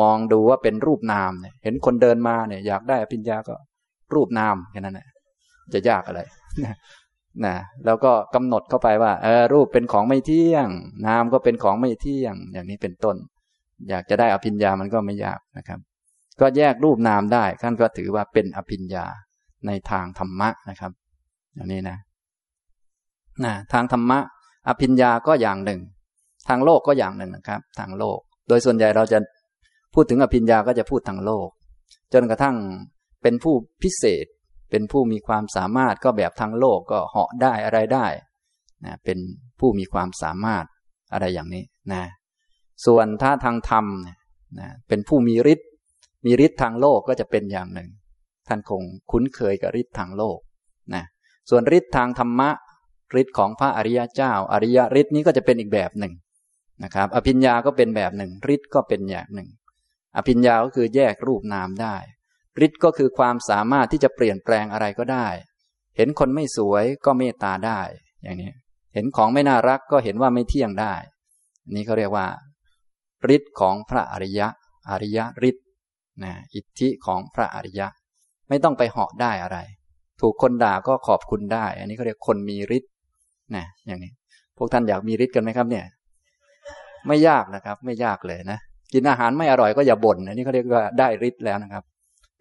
มองดูว่าเป็นรูปนามเนี่ยเห็นคนเดินมาเนี่ยอยากได้อภิญญาก็รูปนามแค่นั้นแหละจะยากอะไร นะแล้วก็กำหนดเข้าไปว่าเออรูปเป็นของไม่เที่ยง นามก็เป็นของไม่เที่ยง อย่างนี้เป็นต้น อยากจะได้อภิญญามันก็ไม่ยากนะครับ ก็แยกรูปนามได้ท่านก็ถือว่าเป็นอภิญญาในทางธรรมะนะครับ อย่างนี้นะนะทางธรรมะ อภิญญาก็อย่างหนึ่ง ทางโลกก็อย่างหนึ่งนะครับ ทางโลก โดยส่วนใหญ่เราจะพูดถึงอภิญญาก็จะพูดทางโลก จนกระทั่งเป็นผู้พิเศษ เป็นผู้มีความสามารถก็แบบทางโลกก็เหาะได้อะไรได้นะเป็นผู้มีความสามารถอะไรอย่างนี้นะส่วนถ้าทางธรรมนะเป็นผู้มีฤทธิ์มีฤทธิ์ทางโลกก็จะเป็นอย่างหนึ่ง ท่านคงคุ้นเคยกับฤทธิ์ทางโลกนะส่วนฤทธิ์ทางธรรมะฤทธิ์ของพระอริยเจ้า อริยฤทธิ์นี้ก็จะเป็นอีกแบบหนึ่งนะครับ อภิญญาก็เป็นแบบหนึ่งฤทธิ์ก็เป็นอย่างหนึ่ง อภิญญาก็คือแยกรูปนามได้ ฤทธิ์ก็คือความสามารถที่จะเปลี่ยนแปลงอะไรก็ได้ เห็นคนไม่สวยก็เมตตาได้ อย่างนี้ เห็นของไม่น่ารักก็เห็นว่าไม่เที่ยงได้นนี้เขาเรียกว่าฤทธิ์ของพระอริยะ อริยฤทธิ์นะอิทธิของพระอริยะ ไม่ต้องไปเหาะได้อะไร ถูกคนด่าก็ขอบคุณได้ อันนี้เขาเรียกคนมีฤทธิ์นะอย่างนี้ พวกท่านอยากมีฤทธิ์กันไหมครับเนี่ย ไม่ยากนะครับ ไม่ยากเลยนะ กินอาหารไม่อร่อยก็อย่าบ่นอันนี้เขาเรียกว่าได้ฤทธิ์แล้วนะครับ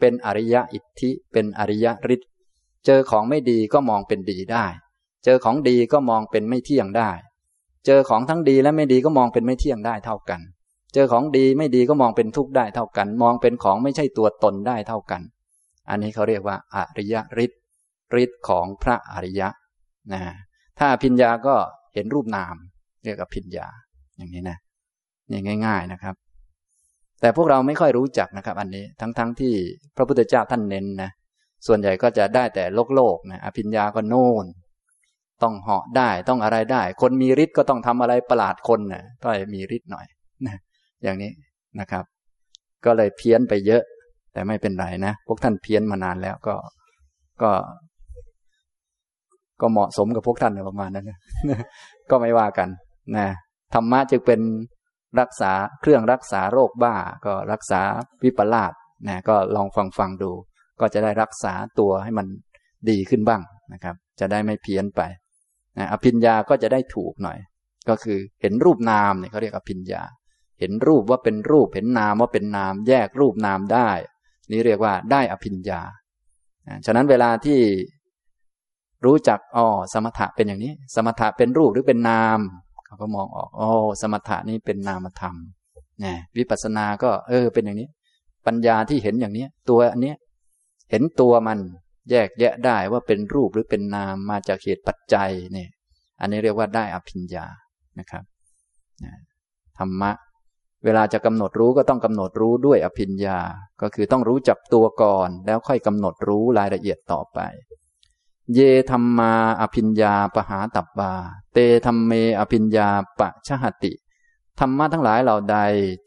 เป็นอริยะอิทธิ เป็นอริยะฤทธิ์เจอของไม่ดีก็มองเป็นดีได้ เจอของดีก็มองเป็นไม่เที่ยงได้ เจอของทั้งดีและไม่ดีก็มองเป็นไม่เที่ยงได้เท่ากัน เจอของดีไม่ดีก็มองเป็นทุกข์ได้เท่ากัน มองเป็นของไม่ใช่ตัวตนได้เท่ากัน อันนี้เขาเรียกว่า อริยฤทธิ์ฤทธิ์ของพระอริยะนะถ้าพิญญาก็เห็นรูปนาม เรียกว่าพิญญาอย่างนี้นะนี่ง่าย ๆนะครับ แต่พวกเราไม่ค่อยรู้จักนะครับ อันนี้ทั้งๆทที่พระพุทธเจ้าท่านเน้นนะส่วนใหญ่ก็จะได้แต่โลกโลกนะอภิญญาก็โน่น ต้องเหาะได้ต้องอะไรได้ คนมีฤทธิ์ก็ต้องทำอะไรประหลาดคนนะต้องมีฤทธิ์หน่อยนะอย่างนี้นะครับ ก็เลยเพี้ยนไปเยอะ แต่ไม่เป็นไรนะพวกท่านเพี้ยนมานานแล้วก็ก็ ก็เหมาะสมกับพวกท่านประมาณนั้นนะก็ไม่ว่ากันนะธรรมะจึงเป็น รักษาเครื่องรักษาโรคบ้าก็รักษาวิปลาสนะก็ลองฟังฟังดู ก็จะได้รักษาตัวให้มันดีขึ้นบ้างนะครับ จะได้ไม่เพี้ยนไปนะอภิญญาก็จะได้ถูกหน่อย ก็คือเห็นรูปนามเนี่ยเขาเรียกอภิญญา เห็นรูปว่าเป็นรูป เห็นนามว่าเป็นนาม แยกรูปนามได้ นี่เรียกว่าได้อภิญญาฉะนั้นเวลาที่รู้จักอ๋อสมถะเป็นอย่างนี้ สมถะเป็นรูปหรือเป็นนาม เขาก็มองออกอ๋อสมถะนี่เป็นนามธรรมนะวิปัสสนาก็ เออ เป็นอย่างนี้ ปัญญาที่เห็นอย่างนี้ตัวอันนี้เห็นตัวมันแยกแยะได้ว่าเป็นรูปหรือเป็นนามมาจากเหตุปัจจัยเนี่ย อันนี้เรียกว่าได้อภิญญานะครับธรรมะ เวลาจะกำหนดรู้ก็ต้องกำหนดรู้ด้วยอภิญญา ก็คือต้องรู้จับตัวก่อน แล้วค่อยกำหนดรู้รายละเอียดต่อไป เยธรรมาอภิญญาปหาตับบา เตธรรมเมอภิญญาปะชหติ ธรรมะทั้งหลายเหล่าใด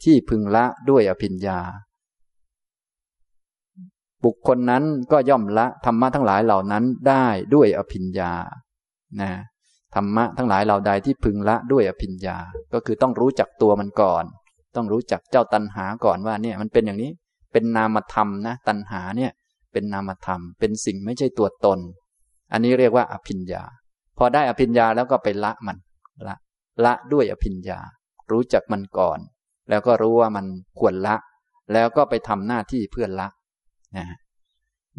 ที่พึงละด้วยอภิญญา บุคคลนั้นก็ย่อมละธรรมะทั้งหลายเหล่านั้นได้ด้วยอภิญญา นะธรรมะทั้งหลายเหล่าใดที่พึงละด้วยอภิญญา ก็คือต้องรู้จักตัวมันก่อน ต้องรู้จักเจ้าตัณหาก่อนว่าเนี่ยมันเป็นอย่างนี้ เป็นนามธรรมนะ ตัณหาเนี่ย เป็นนามธรรม เป็นสิ่งไม่ใช่ตัวตน อันนี้เรียกว่าอภิญญา พอได้อภิญญาแล้วก็ไปละมันละ ละด้วยอภิญญา รู้จักมันก่อน แล้วก็รู้ว่ามันควรละ แล้วก็ไปทำหน้าที่เพื่อละนะ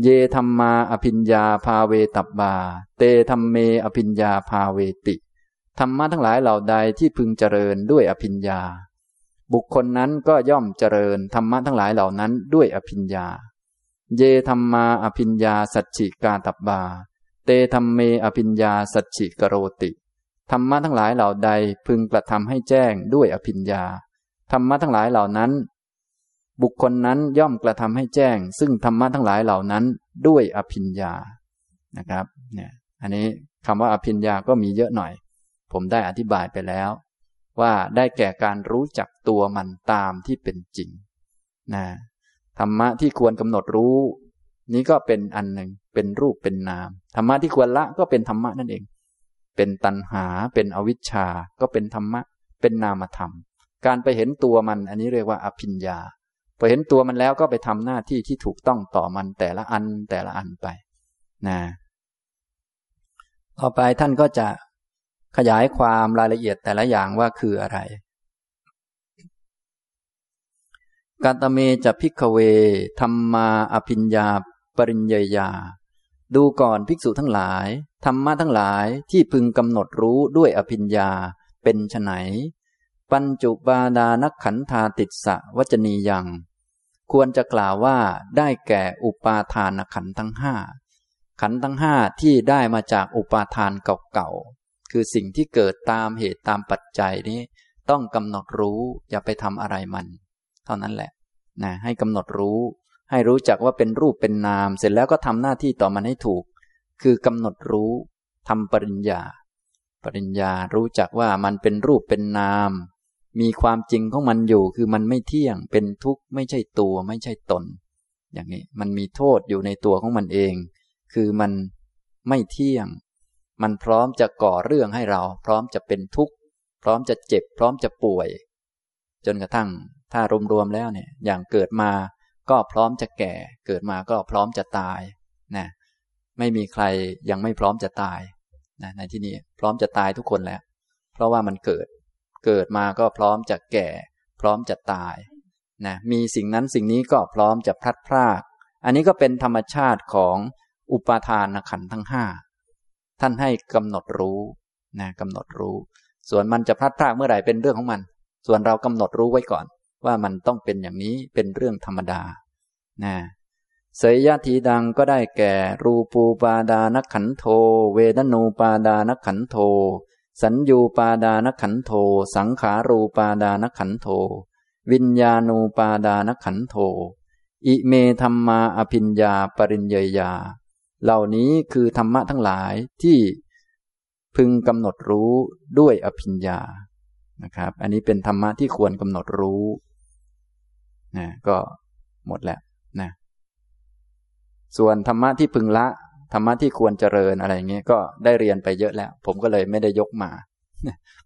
เยธรรมาอภิญญาภาเวตับบา เตธรรมเมอภิญญาภาเวติธรรมะทั้งหลายเหล่าใดที่พึงเจริญด้วยอภิญญา บุคคลนั้นก็ย่อมเจริญธรรมะทั้งหลายเหล่านั้นด้วยอภิญญา เยธรรมาอภิญญาสัจฉิกาตับบา เตธรรมเมอภิญญาสัจฉิกโรติ ธรรมะทั้งหลายเหล่าใดพึงกระทำให้แจ้งด้วยอภิญญา ธรรมะทั้งหลายเหล่านั้น บุคคลนั้นย่อมกระทำให้แจ้ง ซึ่งธรรมะทั้งหลายเหล่านั้นด้วยอภิญญา นะครับ เนี่ย อันนี้คำว่าอภิญญาก็มีเยอะหน่อย ผมได้อธิบายไปแล้ว ว่าได้แก่การรู้จักตัวมันตามที่เป็นจริง นะ ธรรมะที่ควรกำหนดรู้ นี้ก็เป็นอันหนึ่งเป็นรูปเป็นนาม ธรรมะที่ควรละก็เป็นธรรมะนั่นเอง เป็นตัณหาเป็นอวิชชา ก็เป็นธรรมะ เป็นนามธรรม การไปเห็นตัวมันอันนี้เรียกว่าอภิญญาพอเห็นตัวมันแล้วก็ไปทำหน้าที่ที่ถูกต้องต่อมันแต่ละอันแต่ละอันไปนะต่อไปท่านก็จะขยายความรายละเอียดแต่ละอย่างว่าคืออะไรกาตเมจะพิกเวธรรมาอภิญญา ปริญญยา ดูก่อนภิกษุทั้งหลาย ธรรมะทั้งหลายที่พึงกำหนดรู้ด้วยอภิญญาเป็นไฉนปัญจุบาดานักขันธาติสะวจนียัง ควรจะกล่าวว่าได้แก่อุปาทานขันทั้งห้าขันทั้งห้าที่ได้มาจากอุปาทานเก่าๆ คือสิ่งที่เกิดตามเหตุตามปัจจัยนี้ ต้องกำหนดรู้อย่าไปทำอะไรมัน เท่านั้นแหละนะให้กำหนดรู้ ให้รู้จักว่าเป็นรูปเป็นนาม เสร็จแล้วก็ทำหน้าที่ต่อมันให้ถูก คือกำหนดรู้ทำปริญญา ปริญญารู้จักว่ามันเป็นรูปเป็นนาม มีความจริงของมันอยู่ คือมันไม่เที่ยง เป็นทุกข์ไม่ใช่ตัวไม่ใช่ตน อย่างนี้มันมีโทษอยู่ในตัวของมันเอง คือมันไม่เที่ยง มันพร้อมจะก่อเรื่องให้เรา พร้อมจะเป็นทุกข์พร้อมจะเจ็บ พร้อมจะป่วย จนกระทั่งถ้ารวมๆแล้วเนี่ย อย่างเกิดมา ก็พร้อมจะแก่ เกิดมาก็พร้อมจะตายนะไม่มีใครยังไม่พร้อมจะตายนะในที่นี้พร้อมจะตายทุกคนแล้ว เพราะว่ามันเกิด เกิดมาก็พร้อมจะแก่ พร้อมจะตายนะมีสิ่งนั้นสิ่งนี้ก็พร้อมจะพลัดพราก อันนี้ก็เป็นธรรมชาติของอุปาทานขันทั้งห้าท่านให้กำหนดรู้นะกำหนดรู้ ส่วนมันจะพลัดพรากเมื่อไหร่เป็นเรื่องของมัน ส่วนเรากำหนดรู้ไว้ก่อน ว่ามันต้องเป็นอย่างนี้เป็นเรื่องธรรมดานะเสยยะทีดังก็ได้แก่ รูปูปาดานขันโท เวดนูปาดานขันโท สัญญูปาดานขันโท สังขารูปาดานขันโท วิญญาณูปาดานขันโท อิเมธรรมาอภิญญาปริญเยยา เหล่านี้คือธรรมะทั้งหลายที่พึงกำหนดรู้ด้วยอภิญญานะครับ อันนี้เป็นธรรมะที่ควรกำหนดรู้ นะก็หมดแล้วนะส่วนธรรมะที่พึงละ ธรรมะที่ควรเจริญอะไรเงี้ยก็ได้เรียนไปเยอะแล้ว ผมก็เลยไม่ได้ยกมา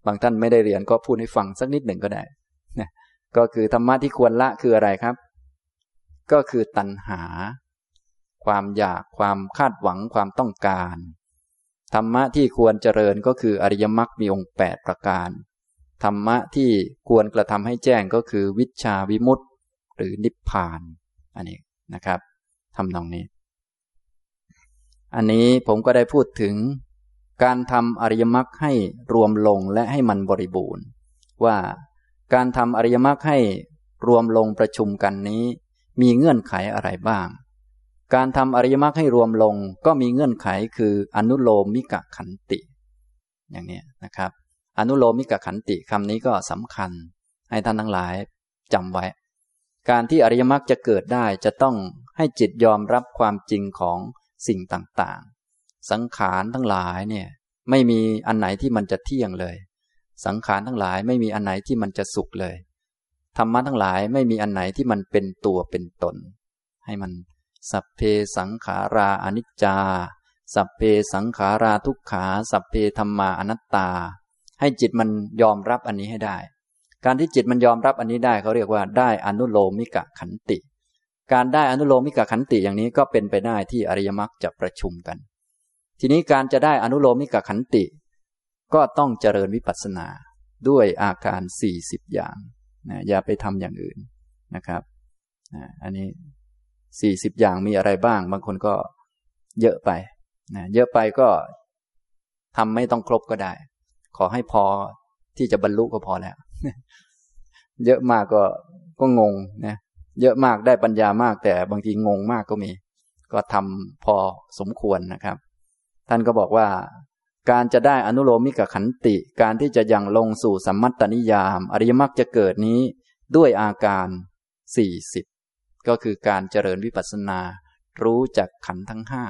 บางท่านไม่ได้เรียนก็พูดให้ฟังสักนิดหนึ่งก็ได้นะก็คือธรรมะที่ควรละคืออะไรครับ ก็คือตัณหา ความอยากความคาดหวังความต้องการ ธรรมะที่ควรเจริญก็คืออริยมรรคมีองค์แปดประการ ธรรมะที่ควรกระทำให้แจ้งก็คือวิชาวิมุตติ หรือนิพพาน อันนี้นะครับทำนองนี้ อันนี้ผมก็ได้พูดถึงการทำอริยมรรคให้รวมลงและให้มันบริบูรณ์ ว่าการทำอริยมรรคให้รวมลงประชุมกันนี้ มีเงื่อนไขอะไรบ้าง การทำอริยมรรคให้รวมลงก็มีเงื่อนไขคืออนุโลมมิกะขันติ อย่างนี้นะครับ อนุโลมมิกะขันติคำนี้ก็สำคัญ ให้ท่านทั้งหลายจำไว้ การที่อริยมรรคจะเกิดได้จะต้องให้จิตยอมรับความจริงของสิ่งต่างๆ สังขารทั้งหลายเนี่ยไม่มีอันไหนที่มันจะเที่ยงเลย สังขารทั้งหลายไม่มีอันไหนที่มันจะสุขเลย ธรรมะทั้งหลายไม่มีอันไหนที่มันเป็นตัวเป็นตน ให้มันสัพเพสังขาราอนิจจา สัพเพสังขาราทุกขา สัพเพธรรมาอนัตตา ให้จิตมันยอมรับอันนี้ให้ได้ การที่จิตมันยอมรับอันนี้ได้เขาเรียกว่าได้อนุโลมิกะขันติ การได้อนุโลมิกะขันติอย่างนี้ก็เป็นไปได้ที่อริยมรรคจะประชุมกัน ทีนี้การจะได้อนุโลมิกขันติ ก็ต้องเจริญวิปัสสนาด้วยอาการสี่สิบอย่างนะอย่าไปทำอย่างอื่นนะครับนะอันนี้สี่สิบอย่างมีอะไรบ้าง บางคนก็เยอะไปนะเยอะไปก็ทำไม่ต้องครบก็ได้ ขอให้พอที่จะบรรลุก็พอแล้ว เยอะมากก็ก็งงนะเยอะมากได้ปัญญามาก แต่บางทีงงมากก็มี ก็ทำพอสมควรนะครับ ท่านก็บอกว่า การจะได้อนุโลมิกขันติ การที่จะยังลงสู่สัมมัตตนิยาม อริยมรรคจะเกิดนี้ด้วยอาการสี่สิบก็คือการเจริญวิปัสสนา รู้จักขันทั้งห้า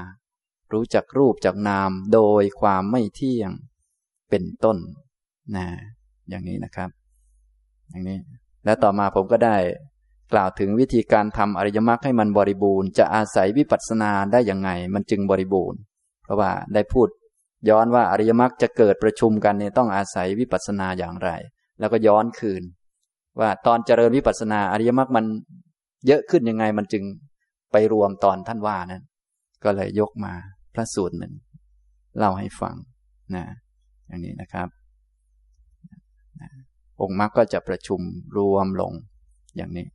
รู้จักรูปจากนามโดยความไม่เที่ยงเป็นต้นนะอย่างนี้นะครับ อย่างนี้ และต่อมาผมก็ได้ กล่าวถึงวิธีการทำอริยมรรคให้มันบริบูรณ์ จะอาศัยวิปัสสนาได้ยังไง มันจึงบริบูรณ์ เพราะว่าได้พูด ย้อนว่าอริยมรรคจะเกิดประชุมกันเนี่ยต้องอาศัยวิปัสสนาอย่างไร แล้วก็ย้อนคืน ว่าตอนเจริญวิปัสสนาอริยมรรคมันเยอะขึ้นยังไงมันจึงไปรวมตอนท่านว่านั้น ก็เลยยกมาพระสูตรหนึ่งเล่าให้ฟังนะอย่างนี้นะครับ องค์มรรคก็จะประชุมรวมลงอย่างนี้